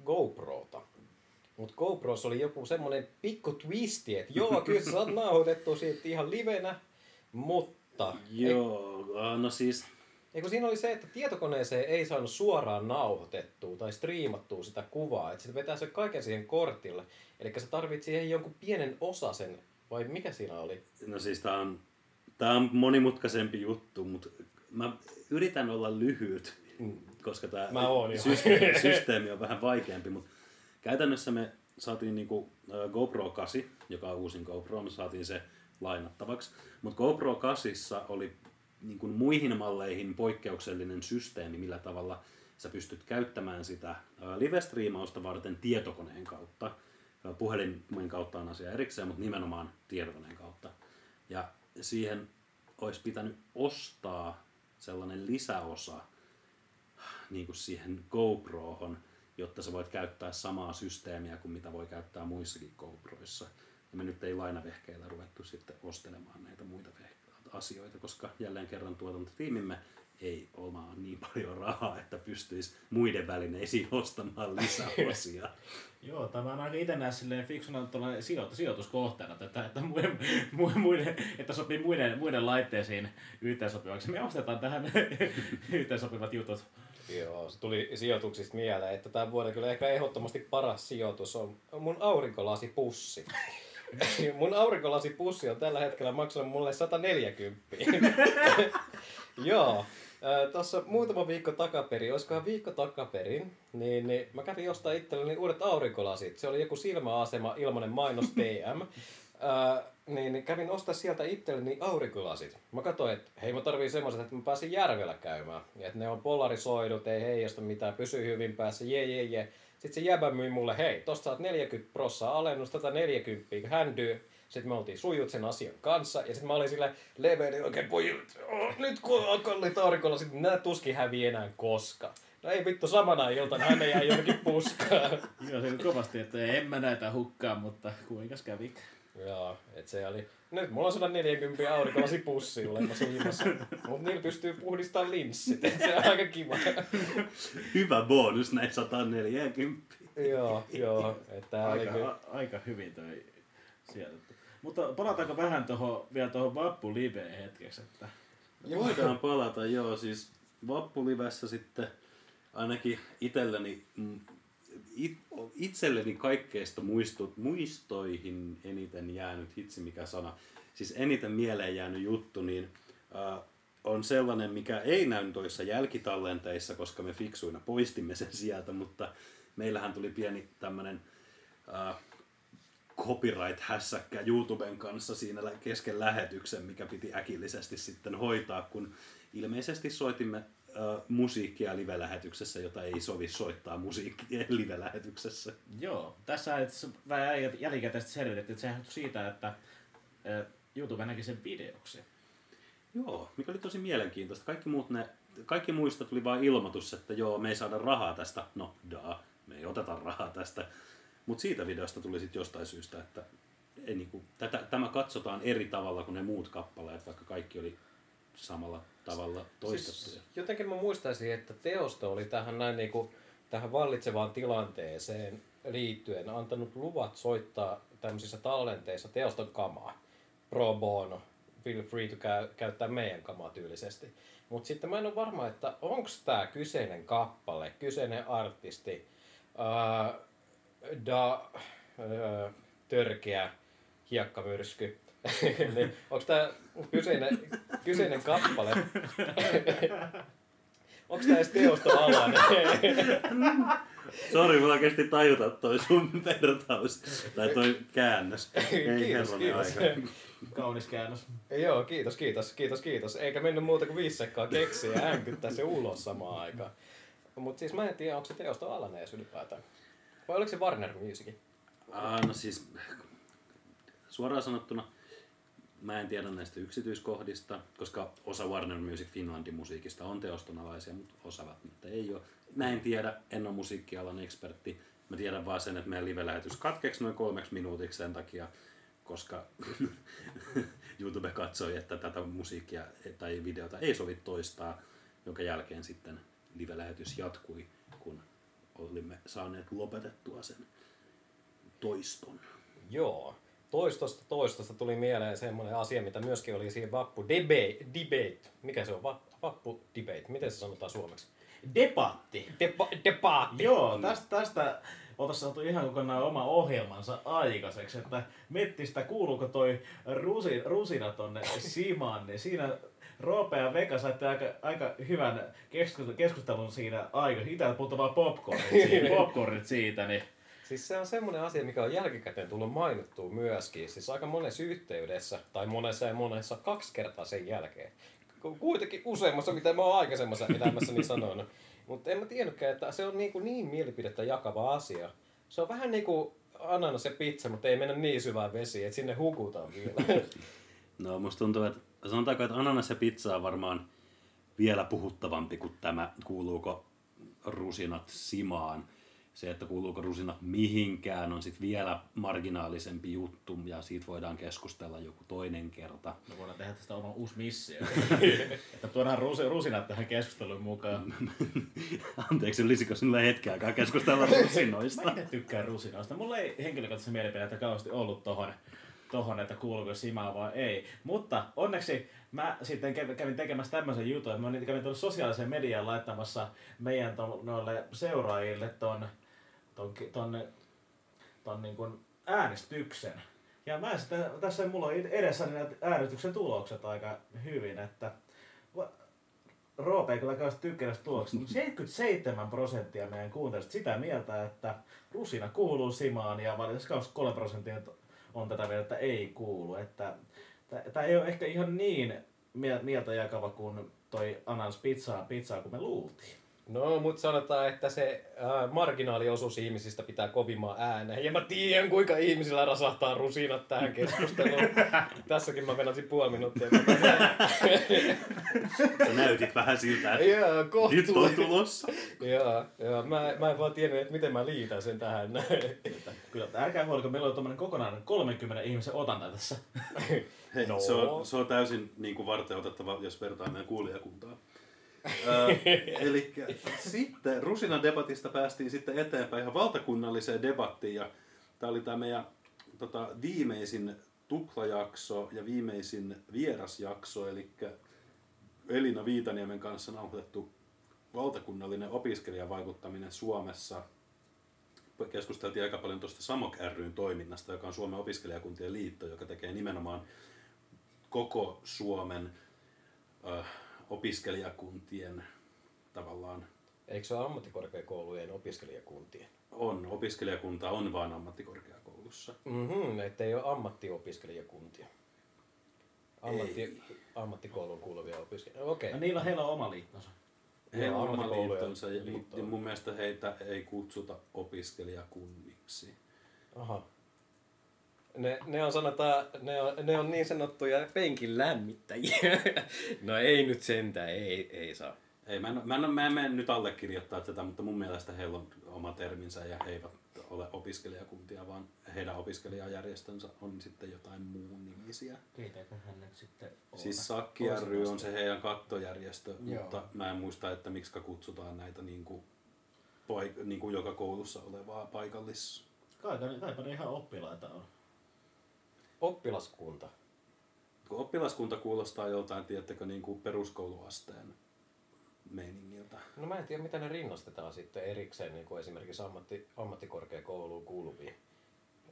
GoProta. Mutta GoProssa oli joku semmonen pikku twisti, että joo, kyllä sä saat nauhoitettua siitä ihan livenä, mutta... Joo, äh, no siis Ei kun siinä oli se, että tietokoneeseen ei saanut suoraan nauhoitettua tai striimattua sitä kuvaa, että se vetää se kaiken siihen kortille. Eli se tarvitsi siihen jonkun pienen osasen, vai mikä siinä oli? No siis tää on, tää on monimutkaisempi juttu, mutta mä yritän olla lyhyt. Mm. Koska tämä systeemi, systeemi on vähän vaikeampi, mutta käytännössä me saatiin niinku GoPro 8, joka on uusin GoPro, me saatiin se lainattavaksi. Mutta GoPro 8 oli niin kuin muihin malleihin poikkeuksellinen systeemi, millä tavalla sä pystyt käyttämään sitä live-striimausta varten tietokoneen kautta. Puhelimen kautta on asia erikseen, mutta nimenomaan tietokoneen kautta. Ja siihen olisi pitänyt ostaa sellainen lisäosa niin kuin siihen GoProhon, jotta sä voit käyttää samaa systeemiä kuin mitä voi käyttää muissakin GoProissa. Ja me nyt ei lainavehkeillä ruvettu sitten ostelemaan näitä muita asioita, koska jälleen kerran tuotantotiimimme ei omaa niin paljon rahaa, että pystyisi muiden välineisiin ostamaan lisäosia. Joo, tämä on aika itse näe silleen fiksuna sijoitus, sijoituskohteena, että, että, muiden, muiden, että sopii muiden, muiden laitteisiin yhteensopivaksi. Me ostetaan tähän yhteensopivat jutut. Joo, se tuli sijoituksista mieleen, että tämän vuoden kyllä ehkä ehdottomasti paras sijoitus on mun aurinkolasipussi. mun aurinkolasipussi on tällä hetkellä maksanut mulle 140. Joo, Tuossa muutama viikko takaperin, olisikohan viikko takaperin, niin, niin mä kävin jostain itselleni uudet aurinkolasit. Se oli joku silmäasema, ilmanen mainos TM. niin, niin kävin ostaa sieltä itselleni aurinkolasit. Mä katsoin, että hei mä tarviin semmoiset, että mä pääsin järvellä käymään. Ja että ne on polarisoidut, ei heijasta mitään, pysyy hyvin päässä, je je je. Sitten se jäbä myi mulle, hei, tosta saat 40 prossaa alennus, tätä 40 händyy. Sitten me oltiin sujut sen asian kanssa, ja sitten mä olin sille leveäni oikein että "Oh, nyt kun on kalliit sitten nää tuskin hävii enää koskaan. No ei vittu, samana iltana hän jäi jonnekin puskaan. Joo, se oli kovasti, että en mä näitä hukkaa, mutta kuinkas kävi? Joo, et se oli... Nyt mulla on 140 aurinkolasi pussi olemassa ilmassa. Mut niillä pystyy puhdistamaan linssit, et se on aika kiva. Hyvä bonus näin 140. joo, joo. Että oli Aika, kyllä... a, aika hyvin toi sieltä. Mutta palataanko vähän toho, vielä tuohon Vappu Liveen hetkeksi, että Voidaan palata, joo, siis Vappulivessä sitten ainakin itselleni, mm, it, itselleni kaikkeista muistut, muistoihin eniten jäänyt, hitsi mikä sana, siis eniten mieleen jäänyt juttu, niin äh, on sellainen, mikä ei näy toissa jälkitallenteissa, koska me fiksuina poistimme sen sieltä, mutta meillähän tuli pieni tämmönen äh, copyright-hässäkkä YouTuben kanssa siinä kesken lähetyksen, mikä piti äkillisesti sitten hoitaa, kun ilmeisesti soitimme äh, musiikkia live-lähetyksessä, jota ei sovi soittaa musiikkia live-lähetyksessä. joo, tässä itse vähän jäl- jälkikäteisesti selvitettiin, että sehän siitä, että ö, YouTube näki sen videoksi. Joo, mikä oli tosi mielenkiintoista. Kaikki, muut ne, kaikki muista tuli vain ilmoitus, että joo, me ei saada rahaa tästä. No, daa, me ei oteta rahaa tästä. Mutta siitä videosta tuli sitten jostain syystä, että ei niinku, tätä, tämä katsotaan eri tavalla kuin ne muut kappaleet, vaikka kaikki oli samalla tavalla toistettuja. Siis, jotenkin mä muistaisin, että teosto oli tähän näin niinku, tähän vallitsevaan tilanteeseen liittyen antanut luvat soittaa tämmöisissä tallenteissa teoston kamaa. Pro bono. Feel free to käy, käyttää meidän kamaa tyylisesti. Mutta sitten mä en ole varma, että onko tämä kyseinen kappale, kyseinen artisti, ää, da, ää, törkeä hiekkamyrsky, niin onko tämä kyseinen, kyseinen kappale, onko tämä edes teostoalainen? Sori, mulla kesti tajuta toi sun vertaus, tai toi käännös. Ei Kiitos, kiitos. aika. Kaunis käännös. Joo, kiitos, kiitos, kiitos, kiitos. Eikä mennyt muuta kuin viisi sekkaa keksiä ja hänkyttää se ulos samaan aikaan. Mutta siis mä en tiedä, onko se teostoalainen edes ylipäätään. Vai oliko se Warner Musicin? Ah, no siis, suoraan sanottuna, mä en tiedä näistä yksityiskohdista, koska osa Warner Music Finlandin musiikista on teostonalaisia, mutta osa välttämättä ei ole. Mä en tiedä, en ole musiikkialan ekspertti. Mä tiedän vaan sen, että meidän live-lähetys katkeeksi noin kolmeksi minuutiksi sen takia, koska YouTube katsoi, että tätä musiikkia tai videota ei sovi toistaa, jonka jälkeen sitten live-lähetys jatkui, kun olimme saaneet lopetettua sen toiston. Joo. Toistosta toistosta tuli mieleen semmoinen asia, mitä myöskin oli siinä vappu debate. debate. Mikä se on? Va- Vappu debate. Miten se sanotaan suomeksi? debatti. Depa- debaatti. Joo, tästä, tästä oltaisiin saatu ihan kokonaan oma ohjelmansa aikaiseksi, että miettii sitä, kuuluuko toi rusi, rusina tonne Simaan, niin siinä Roope ja Veka saitte aika, aika hyvän keskustelun, keskustelun siinä aikaisemmin. Itse puhutaan vaan popcornit siitä, popcornit siitä niin Siis se on semmoinen asia, mikä on jälkikäteen tullut mainittua myöskin. Siis aika monessa yhteydessä, tai monessa ja monessa kaksi kertaa sen jälkeen. Ku- Kuitenkin useammassa, mitä mä oon aikaisemmassa elämässäni sanonut. Mutta en mä tiennytkään, että se on niin, kuin niin mielipidettä jakava asia. Se on vähän niin kuin ananas ja pizza, mutta ei mennä niin syvään vesiin, että sinne hukutaan vielä. No musta tuntuu, että sanotaanko, että ananas ja pizza on varmaan vielä puhuttavampi kuin tämä, kuuluuko rusinat simaan. Se, että kuuluuko rusinat mihinkään, on sitten vielä marginaalisempi juttu ja siitä voidaan keskustella joku toinen kerta. me voidaan tehdä tästä oma uusi missio. että tuodaan rusi, rusinat tähän keskusteluun mukaan. Anteeksi, olisiko sinulla hetki aikaa keskustella rusinoista? Mä itse tykkään rusinoista. Mulla ei henkilökohtaisen mielipidettä kauheasti ollut tohon, tohon, että kuuluuko simaa vai ei. Mutta onneksi mä sitten kävin tekemässä tämmöisen jutun, että mä kävin tuolla sosiaaliseen mediaan laittamassa meidän ton, noille seuraajille ton, ton, ton, ton niin kuin äänestyksen. Ja mä sitten, tässä mulla on edessäni näitä äänestyksen tulokset aika hyvin, että Roope ei kyllä kauheasti tykkää näistä tuloksista, mutta 77 prosenttia meidän kuuntelijoista sitä mieltä, että rusina kuuluu simaan ja valitettavasti 23 prosenttia on tätä mieltä, että ei kuulu. Että tämä ei ole ehkä ihan niin mie- mieltä jakava kuin toi ananas pizzaa, pizzaa kuin me luultiin. No, mutta sanotaan, että se äh, marginaaliosuus ihmisistä pitää kovimman ääneen. Ja mä tiedän, kuinka ihmisillä rasahtaa rusinat tähän keskusteluun. Tässäkin mä venasin puoli minuuttia. Sä näytit vähän siltä, että Joo, kohtu. nyt on tulossa. Joo, joo. Mä, mä en vaan tiennyt, että miten mä liitän sen tähän. Kyllä, että älkää huoliko, meillä on tuommoinen kokonainen 30 ihmisen otanta tässä. No. se, on, se on täysin niin kuin varten otettava, jos vertaa meidän kuulijakuntaa. Eli sitten Rusinan debatista päästiin sitten eteenpäin ihan valtakunnalliseen debattiin ja tämä oli tämä meidän tota, viimeisin tuplajakso ja viimeisin vierasjakso, eli Elina Viitaniemen kanssa nauhoitettu valtakunnallinen opiskelijavaikuttaminen Suomessa. Keskusteltiin aika paljon tuosta Samok ryn toiminnasta, joka on Suomen opiskelijakuntien liitto, joka tekee nimenomaan koko Suomen ö, opiskelijakuntien tavallaan Eikö se ole ammattikorkeakoulujen opiskelijakuntien? on. Opiskelijakunta on vain ammattikorkeakoulussa. Mhm, ettei ole ammattiopiskelijakuntia. Ammatti, Ei. ammattikouluun kuuluvia opiskelijoita. Okei. Ja niillä, heillä on oma liittonsa. Heillä on oma liittonsa, ja, mun mielestä heitä ei kutsuta opiskelijakunniksi. Aha. Ne, ne on sanotaan, ne on, ne on niin sanottuja penkin lämmittäjiä. no ei nyt sentään, ei, ei saa. Ei, mä en, mä, en, mä en mene nyt allekirjoittaa tätä, mutta mun mielestä heillä on oma terminsä ja he eivät ole opiskelijakuntia, vaan heidän opiskelijajärjestönsä on sitten jotain muun nimisiä. Keitäköhän nyt sitten. Siis Sakki ry on se heidän kattojärjestö, Joo. mutta mä en muista, että miksi kutsutaan näitä niin kuin, paik- niin kuin joka koulussa olevaa paikallis... Kai, kaipa ne ihan oppilaita on. Oppilaskunta. Kun oppilaskunta kuulostaa joltain, tiedättekö, niin kuin peruskouluasteen meiningiltä. No mä en tiedä, mitä ne rinnastetaan sitten erikseen niin kuin esimerkiksi ammatti, ammattikorkeakouluun kuuluviin.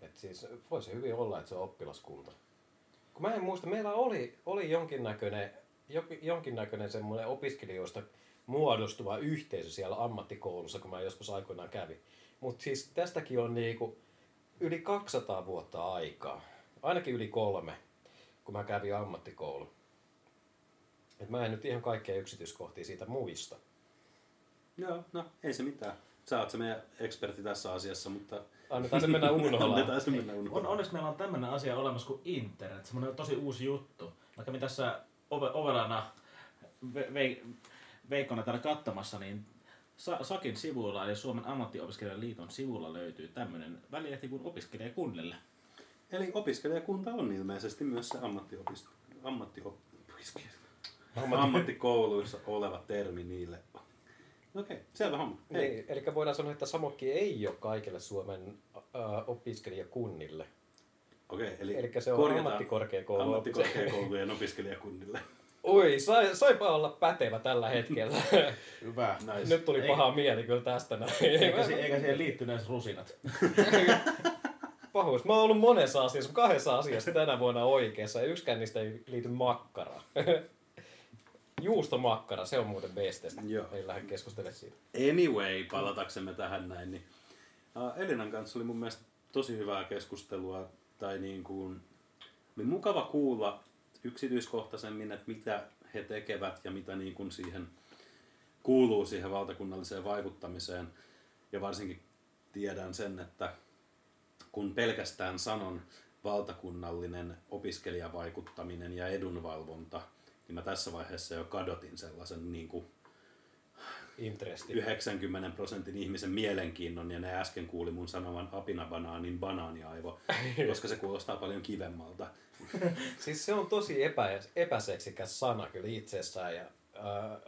Et siis voisi hyvin olla, että se on oppilaskunta. Kun mä en muista, meillä oli, oli jonkinnäköinen, jonkinnäköinen semmoinen opiskelijoista muodostuva yhteisö siellä ammattikoulussa, kun mä joskus aikoinaan kävin. Mutta siis tästäkin on niinku yli 200 vuotta aikaa. Ainakin yli kolme, kun mä kävin ammattikoulu. Et mä en nyt ihan kaikkia yksityiskohtia siitä muista. Joo, no ei se mitään. Sä oot se meidän ekspertti tässä asiassa, mutta Annetaan se mennä unholaan. annetaan se mennä On, unholaan. onneksi meillä on tämmöinen asia olemassa kuin internet, semmoinen tosi uusi juttu. Vaikka me tässä ove, ovelana ve, ve, Veikkona täällä katsomassa, niin Sa- Sakin sivuilla, eli Suomen ammattiopiskelijan liiton sivulla löytyy tämmöinen välilehti kuin opiskelijakunnille. Eli opiskelijakunta on ilmeisesti myös se ammattiopist... ammattiop... Ammatti- ammattikouluissa oleva termi niille. Okei, selvä homma. Hei. Niin, eli voidaan sanoa, että Samokki ei ole kaikille Suomen äh, opiskelijakunnille. Okei, eli Elikkä se on ammattikorkeakoulu- ammattikorkeakoulujen opiskelijakunnille. Oi, sai, saipa olla pätevä tällä hetkellä. Hyvä. Nice. Nyt tuli Ei- paha mieli kyllä tästä näin. Eikä, eikä siihen liittyneet rusinat. Pahuus. Mä oon ollut monessa asiassa, kahdessa asiassa tänä vuonna oikeassa ja yksikään niistä ei liity makkaraan. Juustomakkara, se on muuten bestestä. Joo. Ei lähde keskustelemaan siitä. Anyway, palataksemme tähän näin, niin uh, Elinan kanssa oli mun mielestä tosi hyvää keskustelua, tai niin kuin, oli mukava kuulla yksityiskohtaisemmin, että mitä he tekevät ja mitä niin kuin siihen kuuluu siihen valtakunnalliseen vaikuttamiseen. Ja varsinkin tiedän sen, että kun pelkästään sanon valtakunnallinen opiskelijavaikuttaminen ja edunvalvonta, niin mä tässä vaiheessa jo kadotin sellaisen niin kuin Interesti. 90 prosentin ihmisen mielenkiinnon ja ne äsken kuuli mun sanovan apinabanaanin banaaniaivo, koska se kuulostaa paljon kivemmalta. Siis se on tosi epä, epäseksikäs sana kyllä itsessään. Ja, ää,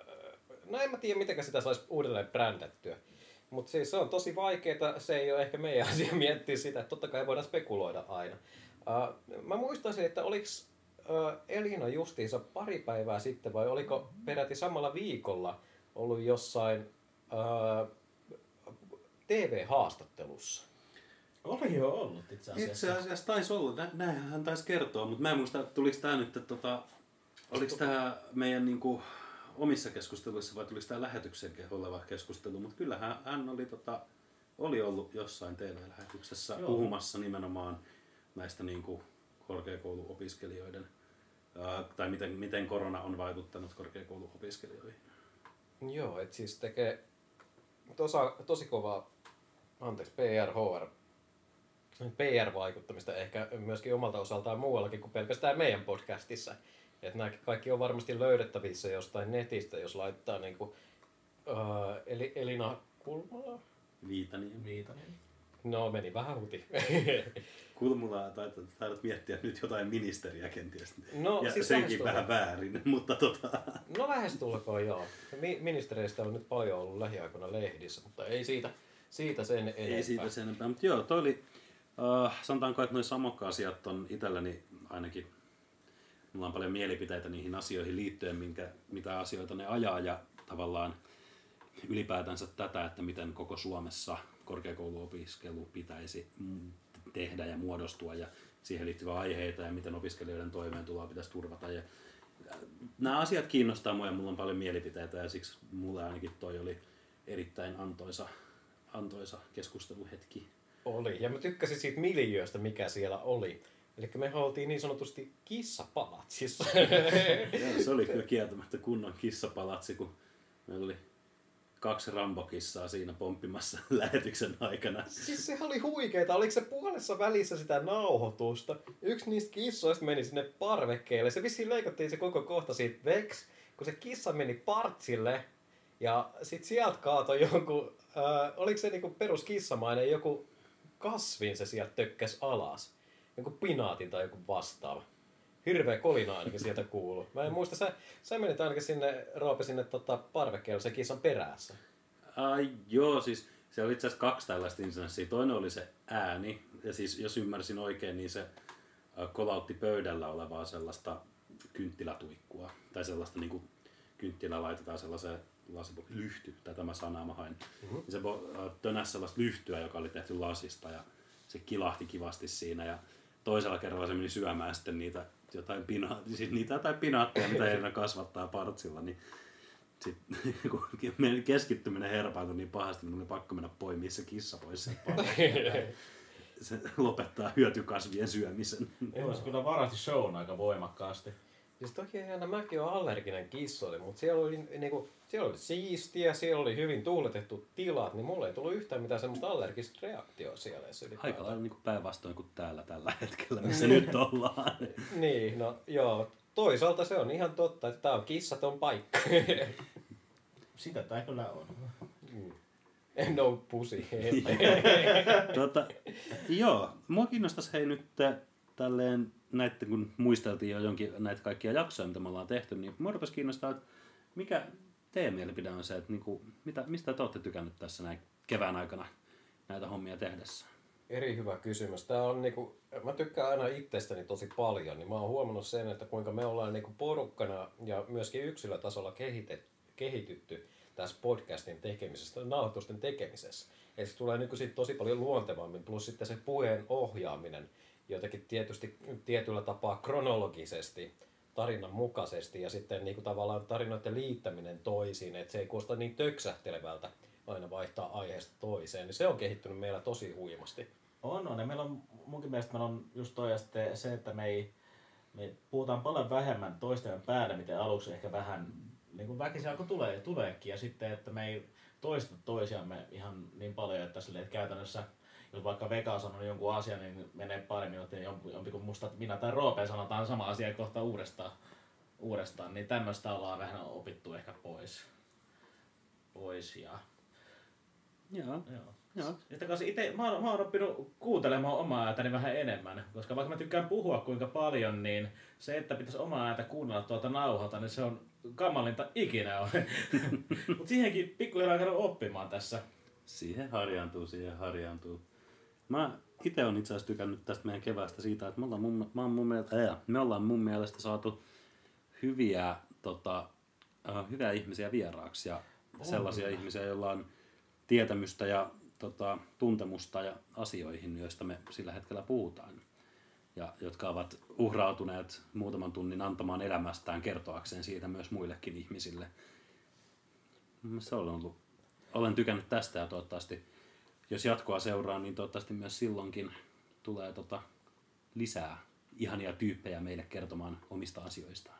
no en mä tiedä, miten sitä saisi uudelleen brändättyä. Mutta siis se on tosi vaikeaa, se ei ole ehkä meidän asia miettiä sitä, että totta kai voidaan spekuloida aina. Ää, mä muistaisin, että oliko Elina justiinsa pari päivää sitten vai oliko peräti samalla viikolla ollut jossain ää, TV-haastattelussa? Oli jo ollut itse asiassa. Itse asiassa taisi olla, Nä- näinhän hän taisi kertoa, mutta mä en muista, tuliko tämä nyt, että tota, oliko tämä meidän niinku, omissa keskusteluissa vai tuliko tämä lähetyksen oleva keskustelu, mutta kyllähän hän oli, tota, oli ollut jossain TV-lähetyksessä Joo. puhumassa nimenomaan näistä niinku, korkeakouluopiskelijoiden, ää, tai miten, miten korona on vaikuttanut korkeakouluopiskelijoihin. Joo, et siis tekee tosa, tosi kovaa, anteeksi, PR, HR, PR-vaikuttamista ehkä myöskin omalta osaltaan muuallakin kuin pelkästään meidän podcastissa. Et nämä kaikki on varmasti löydettävissä jostain netistä, jos laittaa niinku, uh, eli Elina Kulmala? Viitanen. Viitanen. No, meni vähän huti. Kulmulaa taidat, taidat miettiä nyt jotain ministeriä kenties. No, ja siis senkin vähän väärin, mutta tota... no lähestulkoon joo. Mi- ministereistä on nyt paljon ollut lähiaikoina lehdissä, mutta ei siitä, siitä sen enempää. Ei siitä sen enempää, mutta joo, toi oli, uh, sanotaanko, että noin samokka-asiat on itselläni ainakin, mulla on paljon mielipiteitä niihin asioihin liittyen, minkä, mitä asioita ne ajaa ja tavallaan ylipäätänsä tätä, että miten koko Suomessa korkeakouluopiskelu pitäisi tehdä ja muodostua ja siihen liittyviä aiheita ja miten opiskelijoiden toimeentuloa pitäisi turvata. Ja nämä asiat kiinnostaa mua ja mulla on paljon mielipiteitä ja siksi mulle ainakin toi oli erittäin antoisa, antoisa keskusteluhetki. Oli. Ja mä tykkäsin siitä miljööstä, mikä siellä oli. Eli me oltiin niin sanotusti kissapalatsissa. Joo, se oli kyllä kieltämättä kunnon kissapalatsi, kun meillä oli kaksi rambokissaa siinä pomppimassa lähetyksen aikana. siis sehän oli huikeeta. Oliko se puolessa välissä sitä nauhoitusta? Yksi niistä kissoista meni sinne parvekkeelle. Se vissiin leikattiin se koko kohta siitä veks, kun se kissa meni partsille. Ja sit sieltä kaatoi jonkun, äh, oliko se niinku peruskissamainen joku kasvin se sieltä tökkäs alas. Joku pinaatin tai joku vastaava. Hirveä kolina ainakin sieltä kuuluu. Mä en muista, sä, sä menit ainakin sinne, Roope, sinne tota, parvekkeelle sen kissan perässä. Ai, joo, siis se oli itse asiassa kaksi tällaista instanssia. Toinen oli se ääni, ja siis jos ymmärsin oikein, niin se kolautti pöydällä olevaa sellaista kynttilätuikkua. Tai sellaista niin kuin kynttilä laitetaan sellaiseen lasipo- lyhty, tätä mä sanaa mä hain. Mm-hmm. Se tönäsi sellaista lyhtyä, joka oli tehty lasista, ja se kilahti kivasti siinä. Ja toisella kerralla se meni syömään sitten niitä jotain, pina- siis niitä jotain pinaatteja, mitä Elina kasvattaa partsilla, niin sitten kun meidän keskittyminen herpaantui niin pahasti, niin mun oli pakko mennä poimia se kissa pois sen Se lopettaa hyötykasvien syömisen. Joo, se kyllä varasti shown aika voimakkaasti. Siis toki aina mäkin olen allerginen kissoille, mutta siellä oli, niinku, siellä oli siistiä, siellä oli hyvin tuuletettu tilat, niin mulle ei tullut yhtään mitään semmoista allergista reaktioa siellä edes Aika ylipäätään. lailla niin päinvastoin kuin täällä tällä hetkellä, missä nyt ollaan. Niin, no joo. Toisaalta se on ihan totta, että tää on kissaton paikka. Sitä tää kyllä on. no pusi. tota, joo, mua kiinnostaisi hei nyt tälleen, näitä kun muisteltiin jo jonkin näitä kaikkia jaksoja, mitä me ollaan tehty, niin mua rupesi kiinnostaa, että mikä teidän mielipide on se, että niinku, mitä, mistä te olette tykännyt tässä näin kevään aikana näitä hommia tehdessä? eri hyvä kysymys. Tää on niinku, mä tykkään aina itsestäni tosi paljon, niin mä oon huomannut sen, että kuinka me ollaan niinku porukkana ja myöskin yksilötasolla kehitet, kehitytty tässä podcastin tekemisessä, nauhoitusten tekemisessä. Että se tulee niinku sit tosi paljon luontevammin, plus sitten se puheen ohjaaminen jotenkin tietysti tietyllä tapaa kronologisesti, tarinan mukaisesti ja sitten niinku tavallaan tarinoiden liittäminen toisiin, että se ei kuulosta niin töksähtelevältä aina vaihtaa aiheesta toiseen, niin se on kehittynyt meillä tosi huimasti. On, on. Ja meillä on, munkin mielestä meillä on just toi se, että me, ei, me puhutaan paljon vähemmän toisten päälle, miten aluksi ehkä vähän niin kuin väkisin alkoi tulee, tuleekin. Ja sitten, että me ei toista toisiamme ihan niin paljon, että, sille, että käytännössä jos vaikka Veka on sanonut jonkun asian, niin menee pari minuuttia, niin jompi kuin musta minä tai Roope sanotaan sama asia kohta uudestaan. uudestaan. Niin tämmöistä ollaan vähän opittu ehkä pois. pois ja Joo. Joo. Joo. Että kanssa ite, mä, oon, mä oon oppinut kuuntelemaan omaa ääntäni vähän enemmän, koska vaikka mä tykkään puhua kuinka paljon, niin se, että pitäisi omaa ääntä kuunnella tuolta nauhalta, niin se on kamalinta ikinä on. Mutta siihenkin pikkuhiljaa alkanut oppimaan tässä. Siihen harjaantuu, siihen harjaantuu. Mä itse on itse asiassa tykännyt tästä meidän keväästä siitä, että me ollaan mun, mä mun mielestä, ää, me ollaan mun mielestä saatu hyviä, tota, äh, hyviä ihmisiä vieraaksi ja On sellaisia kyllä. ihmisiä, joilla on tietämystä ja tota, tuntemusta ja asioihin, joista me sillä hetkellä puhutaan. Ja jotka ovat uhrautuneet muutaman tunnin antamaan elämästään kertoakseen siitä myös muillekin ihmisille. Se on ollut, olen tykännyt tästä ja toivottavasti, jos jatkoa seuraa, niin toivottavasti myös silloinkin tulee tota, lisää ihania tyyppejä meille kertomaan omista asioistaan.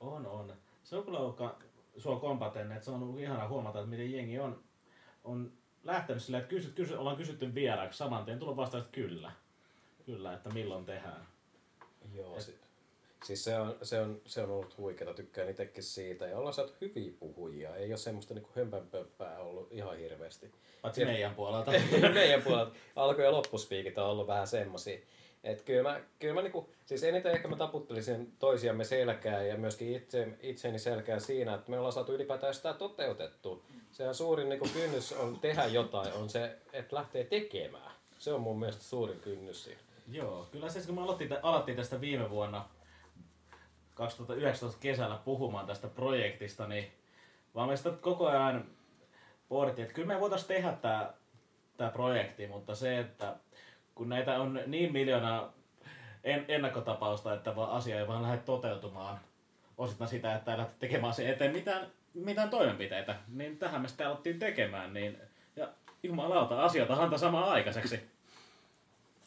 On, on. Se on kyllä ollut sua kompaten, että se on ollut ihana huomata, että miten jengi on, on lähtenyt silleen, että kysy, kysy, ollaan kysytty vieraaksi saman tien, tullut vastaus, että kyllä. Kyllä, että milloin tehdään. Joo, si- siis se on, se, on, se on ollut huikeeta, tykkään itsekin siitä. Ja ollaan saatu hyviä puhujia, ei ole semmoista niinku hömpänpöppää ollut ihan hirveästi. Paitsi meidän puolelta. Meidän puolelta alku- ja loppuspiikit on ollut vähän semmosia. Et kyllä mä, kyllä mä niinku, siis eniten ehkä mä taputtelisin toisiamme selkää ja myöskin itse, itseeni selkää siinä, että me ollaan saatu ylipäätään sitä toteutettu. Sehän suurin niinku kynnys on tehdä jotain, on se, että lähtee tekemään. Se on mun mielestä suurin kynnys siinä. Joo, kyllä se, kun me aloittiin, aloittiin tästä viime vuonna 2019 kesällä puhumaan tästä projektista, niin vaan me sitä koko ajan pohdittiin, että kyllä me voitaisiin tehdä tämä, tämä projekti, mutta se, että kun näitä on niin miljoona en, ennakkotapausta, että vaan asia ei vaan lähde toteutumaan osittain sitä, että ei lähde tekemään sen eteen mitään, mitään toimenpiteitä, niin tähän me sitten alettiin tekemään, niin ja jumalauta, asioita hanta samaan aikaiseksi.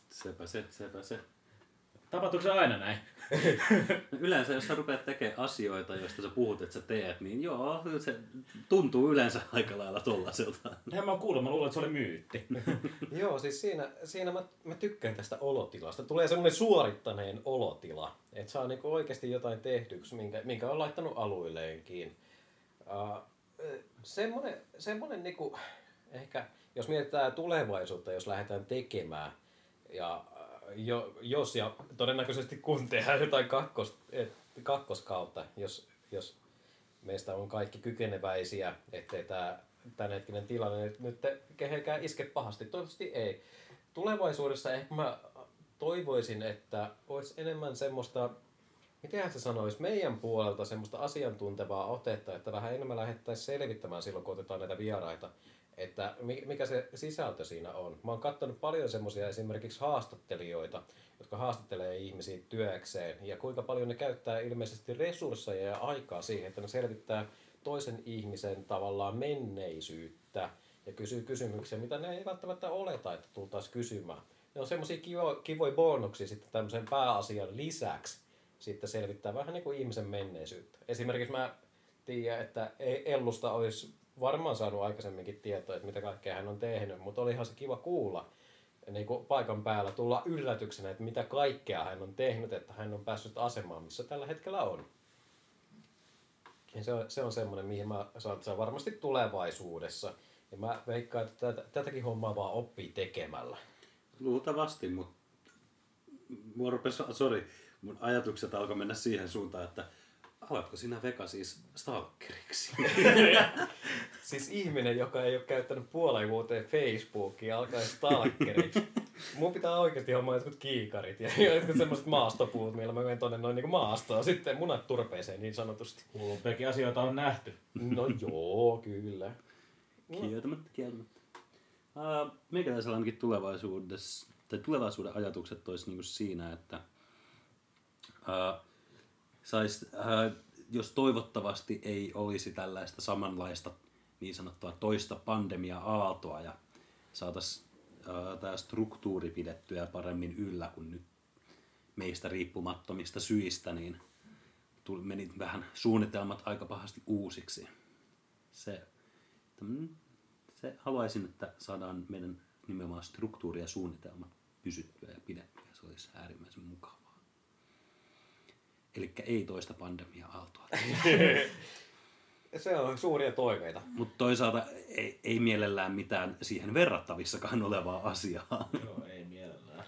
Sepä se, sepä se. Tapahtuuko se aina näin? Yleensä jos sä rupeat tekemään asioita, joista sä puhut, että sä teet, niin joo, se tuntuu yleensä aika lailla tollaselta. Näin mä oon kuullut, mä luulen, että se oli myytti. Joo, siis siinä, siinä mä, mä tykkään tästä olotilasta. Tulee semmoinen suorittaneen olotila, että saa niinku oikeasti jotain tehtyksi, minkä, minkä on laittanut aluilleenkin. Uh, semmoinen, semmoinen niinku, ehkä, jos mietitään tulevaisuutta, jos lähdetään tekemään, ja jo, jos ja todennäköisesti kun tehdään jotain kakkos, et, kakkoskautta, jos, jos meistä on kaikki kykeneväisiä, ettei tämä tämänhetkinen tilanne nyt kehenkään iske pahasti. Toivottavasti ei. Tulevaisuudessa ehkä mä toivoisin, että olisi enemmän semmoista, miten se sanoisi, meidän puolelta semmoista asiantuntevaa otetta, että vähän enemmän lähdettäisiin selvittämään silloin, kun otetaan näitä vieraita, että mi- mikä se sisältö siinä on. Mä oon katsonut paljon semmoisia esimerkiksi haastattelijoita, jotka haastattelee ihmisiä työkseen, ja kuinka paljon ne käyttää ilmeisesti resursseja ja aikaa siihen, että ne selvittää toisen ihmisen tavallaan menneisyyttä ja kysyy kysymyksiä, mitä ne ei välttämättä oleta, että tultaisiin kysymään. Ne on semmoisia kivo, kivoja bonuksia sitten tämmöisen pääasian lisäksi sitten selvittää vähän niin kuin ihmisen menneisyyttä. Esimerkiksi mä tiedän, että ei- Ellusta olisi varmaan saanut aikaisemminkin tietoa, että mitä kaikkea hän on tehnyt, mutta olihan se kiva kuulla niin kuin paikan päällä tulla yllätyksenä, että mitä kaikkea hän on tehnyt, että hän on päässyt asemaan, missä tällä hetkellä on. Ja se on, se on semmoinen, mihin mä on varmasti tulevaisuudessa. Ja mä veikkaan, että tätä, tätäkin hommaa vaan oppii tekemällä. Luultavasti, mutta mua rupesi, sorry, mun ajatukset alkoi mennä siihen suuntaan, että alatko sinä Veka siis stalkeriksi? Siis ihminen, joka ei ole käyttänyt puoleen vuoteen Facebookia, alkaa stalkeriksi. mun pitää oikeasti hommaa jotkut kiikarit ja jotkut semmoiset maastopuut, millä mä menen tonne noin niinku maastoon sitten munat turpeeseen niin sanotusti. Hulluimpiakin asioita on nähty. No joo, kyllä. Kieltämättä, kieltämättä. Uh, meikäläisellä ainakin tulevaisuudessa, tai tulevaisuuden ajatukset olisi niinku siinä, että uh, sais, uh, jos toivottavasti ei olisi tällaista samanlaista niin sanottua toista pandemia-aaltoa ja saataisiin uh, tämä struktuuri pidettyä paremmin yllä kuin nyt meistä riippumattomista syistä, niin tuli, meni vähän suunnitelmat aika pahasti uusiksi. Se, se haluaisin, että saadaan meidän nimenomaan struktuuri ja suunnitelmat pysyttyä ja pidettyä. Se olisi äärimmäisen mukavaa. Eli ei toista pandemia-aaltoa. Se on suuria toiveita. Mutta toisaalta ei, ei mielellään mitään siihen verrattavissakaan olevaa asiaa. Joo, ei mielellään.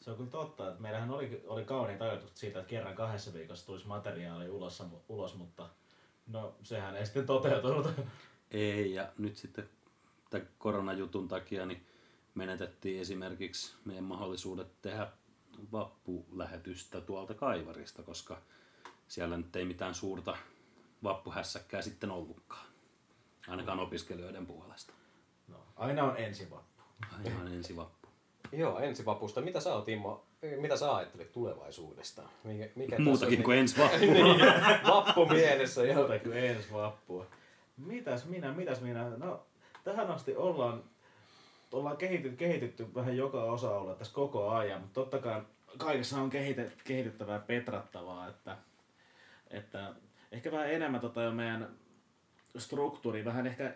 Se on kyllä totta, että meillähän oli, oli kauniit ajatukset siitä, että kerran kahdessa viikossa tulisi materiaali ulos, ulos mutta no sehän ei sitten toteutunut. Ei, ja nyt sitten tämän koronajutun takia niin menetettiin esimerkiksi meidän mahdollisuudet tehdä vappulähetystä tuolta Kaivarista, koska siellä nyt ei mitään suurta vappuhässäkkää sitten ollutkaan. Ainakaan opiskelijoiden puolesta. No, aina on ensi vappu. Aina ensi vappu. Joo, ensi vapusta. Mitä sä oot, Immo, mitä sä ajattelet tulevaisuudesta? Mikä, mikä Muutakin on kuin ensi vappu. niin, vappu mielessä. Joo. Muuta kuin ensi vappua. Mitäs minä, mitäs minä? No, tähän asti ollaan, ollaan kehitytty, kehitytty vähän joka osa-alue tässä koko ajan, mutta totta kai kaikessa on kehite, kehityttävää ja petrattavaa, että, että ehkä vähän enemmän tota jo meidän struktuuri, vähän ehkä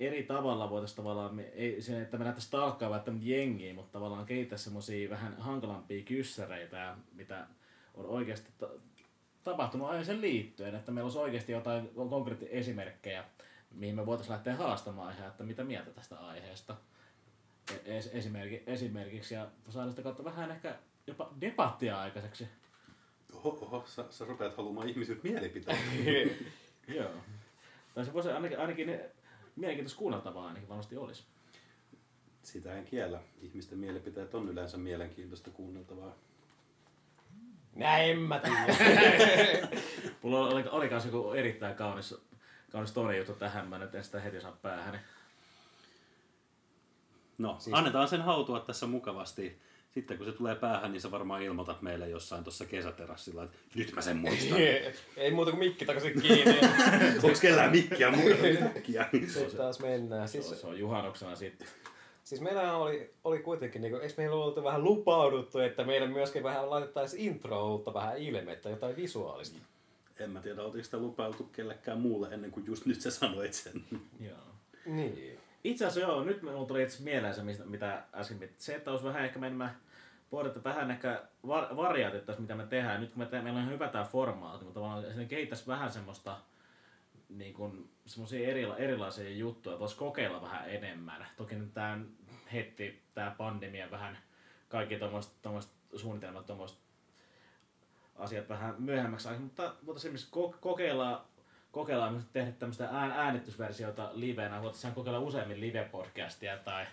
eri tavalla voitaisiin tavallaan, me- ei se, että me lähdettäisiin talkkaa välttämättä jengiä, mutta tavallaan kehittää semmoisia vähän hankalampia kyssäreitä, mitä on oikeasti ta- tapahtunut aiheeseen liittyen, että meillä olisi oikeasti jotain konkreettisia esimerkkejä, mihin me voitaisiin lähteä haastamaan ihan, että mitä mieltä tästä aiheesta es- esimerki, esimerkiksi, ja saada sitä kautta vähän ehkä jopa debattia aikaiseksi. Oho, oho sä, sä rupeat haluamaan ihmisiltä mielipiteitä. Joo. Tai se voisi ainakin, ainakin mielenkiintoista kuunneltavaa ainakin varmasti olisi. Sitä en kiellä. Ihmisten mielipiteet on yleensä mielenkiintoista kuunneltavaa. Näin en mä tiedä. Mulla oli, oli kans joku erittäin kaunis, kaunis story juttu tähän, mä nyt en sitä heti saa päähän. No, siis... annetaan sen hautua tässä mukavasti. Sitten kun se tulee päähän, niin sä varmaan ilmoitat meille jossain tuossa kesäterassilla, että nyt mä sen muistan. Ei muuta kuin mikki takaisin kiinni. Onko kellään mikkiä muuta? Mikkiä. Sitten taas mennään. Se on, Siis, se on juhannuksena sitten. siis meillä oli, oli kuitenkin, niin kuin, eikö meillä ollut vähän lupauduttu, että meille myöskin vähän laitettaisiin introutta vähän ilmettä, jotain visuaalista. En mä tiedä, oltiinko sitä lupailtu kellekään muulle ennen kuin just nyt sä sanoit sen. Joo. Niin. Itse asiassa joo, nyt minulla tuli itse mieleen se, mitä äsken Se, että olisi vähän ehkä meidän pohdittu vähän ehkä var- mitä me tehdään. Nyt kun me te- meillä on hyvä tämä formaatti, mutta tavallaan se kehittäisi vähän semmoista niin kuin, semmoisia erila- erilaisia juttuja, että voisi kokeilla vähän enemmän. Toki nyt tämä heti tämä pandemia vähän, kaikki tuommoiset suunnitelmat, tuommoiset asiat vähän myöhemmäksi mutta voitaisiin esimerkiksi ko- kokeilla, kokeilla myös tehdä tämmöistä ään, äänitysversiota livenä, voitaisiin kokeilla useammin live-podcastia tai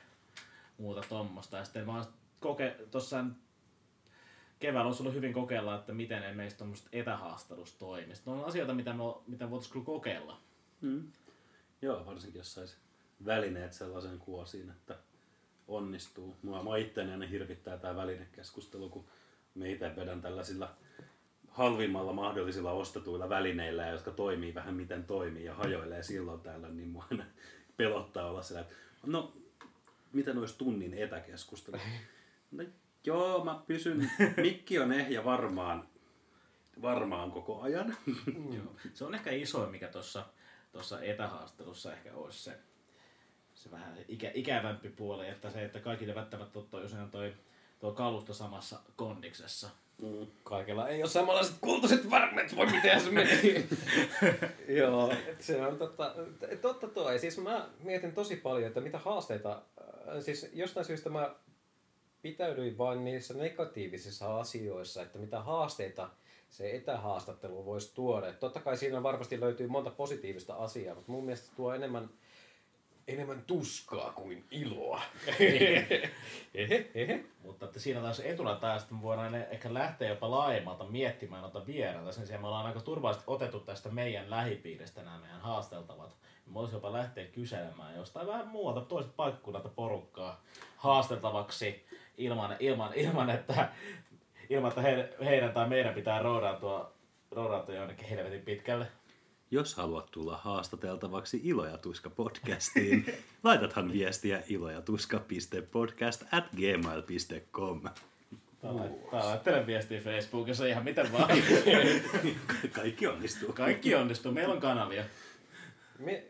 muuta tuommoista. Ja sitten mä oon koke, tossa keväällä olisi ollut hyvin kokeilla, että miten ne meistä tuommoista etähaastattelusta toimii. Sitten on asioita, mitä, me, mitä voitaisiin kyllä kokeilla. Mm. Joo, varsinkin jos sais välineet sellaisen kuosiin, että onnistuu. Mua, mua itseäni aina hirvittää tämä välinekeskustelu, kun me itse vedän tällaisilla halvimmalla mahdollisilla ostetuilla välineillä, jotka toimii vähän miten toimii ja hajoilee silloin täällä, niin mua aina pelottaa olla siellä, että no, miten olisi tunnin etäkeskustelu? No joo, mä pysyn, mikki on ehjä varmaan, varmaan koko ajan. Joo. Se on ehkä isoin, mikä tuossa tossa etähaastattelussa ehkä olisi se, se vähän ikä, ikävämpi puoli, että se, että kaikki ei välttämättä ole toi, usein toi, tuo kalusto samassa kondiksessa. Mm. Kaikella ei ole samanlaiset kultaiset varmet, voi miten se meni. Joo, et se on totta, totta toi. Siis mä mietin tosi paljon, että mitä haasteita, äh, siis jostain syystä mä pitäydyin vain niissä negatiivisissa asioissa, että mitä haasteita se etähaastattelu voisi tuoda. Et totta kai siinä varmasti löytyy monta positiivista asiaa, mutta mun mielestä tuo enemmän enemmän tuskaa kuin iloa. Mutta että siinä taas etuna taas, että me voidaan ehkä lähteä jopa laajemmalta miettimään noita vieraita. Sen sijaan me ollaan aika turvallisesti otettu tästä meidän lähipiiristä nämä meidän haasteltavat. Me voisi jopa lähteä kyselemään jostain vähän muualta, toiset paikkakunnalta porukkaa haasteltavaksi ilman, ilman, ilman että, ilman, että he, heidän tai meidän pitää roudautua, roudautua jonnekin helvetin pitkälle. Jos haluat tulla haastateltavaksi Ilo ja Tuska podcastiin, laitathan viestiä ilojatuska.podcast at gmail.com. Tää laittelen viestiä Facebookissa ihan miten vaan. Kaikki onnistuu. Kaikki onnistuu, meillä on kanavia. Me,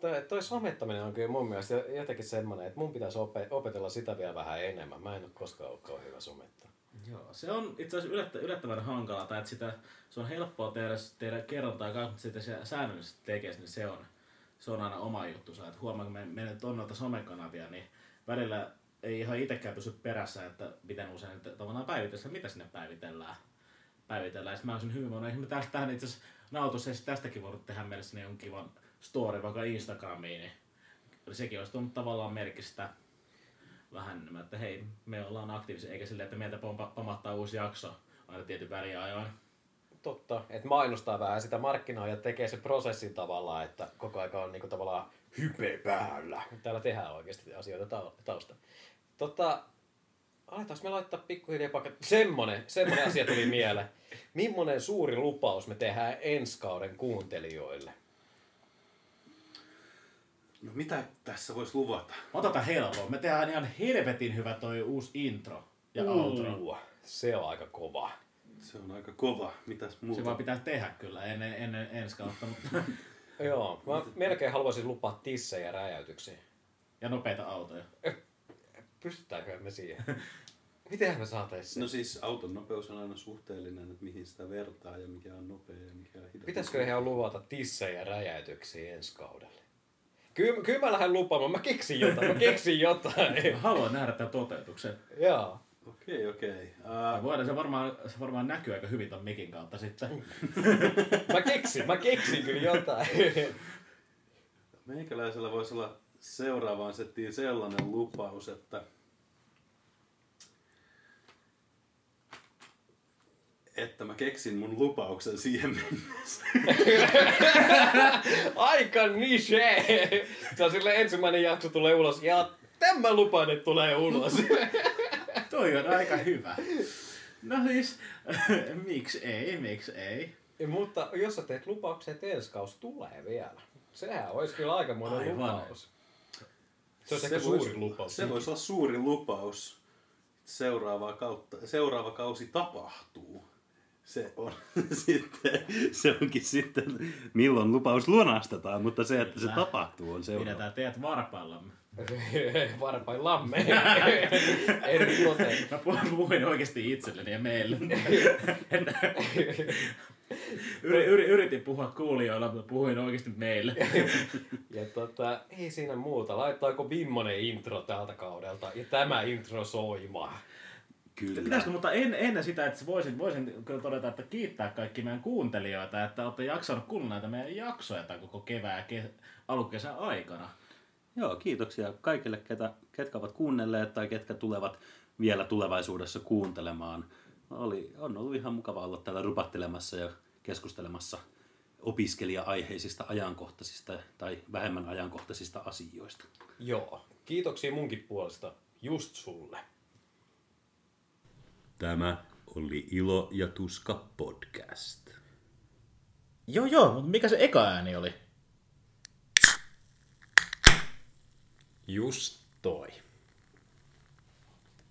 toi, toi somettaminen on kyllä mun mielestä jotenkin semmoinen, että mun pitäisi ope, opetella sitä vielä vähän enemmän. Mä en ole koskaan ollut kauhean hyvä somettaa. Joo, se on itse asiassa yllättä, yllättävän hankalaa, tai että sitä, se on helppoa tehdä, tehdä kerrontaa kanssa, mutta sitä se säännöllisesti tekee, niin se on, se on aina oma juttu. Että huomaa, kun me, me nyt on noita somekanavia, niin välillä ei ihan itsekään pysy perässä, että miten usein että tavallaan päivitellään, mitä sinne päivitellään. päivitellään. Sitten mä olisin hyvin voinut, esimerkiksi tästä, tähän itse asiassa nautussa tästäkin voinut tehdä mielessäni jonkun kivan story vaikka Instagramiin, niin sekin olisi tullut tavallaan merkistä vähän enemmän, että hei, me ollaan aktiivisia, eikä silleen, että meiltä pamahtaa uusi jakso aina tietyn väliajoin. Totta, että mainostaa vähän sitä markkinaa ja tekee se prosessin tavallaan, että koko aika on niinku tavallaan hype päällä. Täällä tehdään oikeasti asioita tau- tausta. Tota, aletaanko me laittaa pikkuhiljaa pakat... Semmonen, semmonen asia tuli mieleen. Mimmonen suuri lupaus me tehdään ensi kauden kuuntelijoille? No mitä tässä voisi luvata? Otetaan helpoa. Me tehdään ihan helvetin hyvä toi uusi intro ja outro. Uu, se on aika kova. Se on aika kova. Mitäs Se muuta? vaan pitää tehdä kyllä ennen, ennen ensi kautta. Mutta... Joo, mä melkein haluaisin lupaa tissejä räjäytyksiä. ja nopeita autoja. Pystytäänkö me siihen? Miten me saatais sen? No siis auton nopeus on aina suhteellinen, että mihin sitä vertaa ja mikä on nopea ja mikä on hidas. Pitäisikö ihan luvata tissejä räjäytyksiä ensi kaudelle? Kyllä, kyllä mä lähden lupaamaan. Mä keksin jotain. Mä keksin jotain. Mä haluan nähdä tämän toteutuksen. Joo. Okei, okei. Uh, voidaan se varmaan, se varmaan näkyy aika hyvin ton mikin kautta sitten. Mä keksin, mä keksin kyllä jotain. meikäläisellä voisi olla seuraavaan settiin sellainen lupaus, että että mä keksin mun lupauksen siihen mennessä. Aika niche! Se on sille ensimmäinen jakso tulee ulos. Ja tämä lupaan, että tulee ulos. Toi on aika hyvä. No siis, miksi ei, miksi ei. Mutta jos sä teet lupauksen, että ensi kausi tulee vielä. Sehän olisi kyllä aikamoinen Aivan. lupaus. Se olisi ehkä suuri lupaus. Se voisi olla suuri lupaus. Seuraava, kautta, seuraava kausi tapahtuu. Se on sitten, se onkin sitten, milloin lupaus lunastetaan, mutta se, että se tapahtuu, on seuraava. Pidetään teidät varpaillamme. Varpaillamme. en tote. Mä puhuin, puhuin oikeasti itselleni ja meille. Yri, yri, yritin puhua kuulijoilla, mutta puhuin oikeasti meille. Ja tota, ei siinä muuta. Laittaako vimmonen intro tältä kaudelta ja tämä intro soimaan. Kyllä. Pitäisikö, mutta en, ennen sitä, että voisin, voisin kyllä todeta, että kiittää kaikki meidän kuuntelijoita, että olette jaksanut kuunnella näitä meidän jaksoja tämän koko kevään ja ke, alukesän aikana. Joo, kiitoksia kaikille, ketä, ketkä ovat kuunnelleet tai ketkä tulevat vielä tulevaisuudessa kuuntelemaan. Oli, on ollut ihan mukava olla täällä rupattelemassa ja keskustelemassa opiskelija-aiheisista ajankohtaisista tai vähemmän ajankohtaisista asioista. Joo. Kiitoksia munkin puolesta. Just sulle. Tämä oli Ilo ja Tuska podcast. Joo joo, mutta mikä se eka ääni oli? Just toi.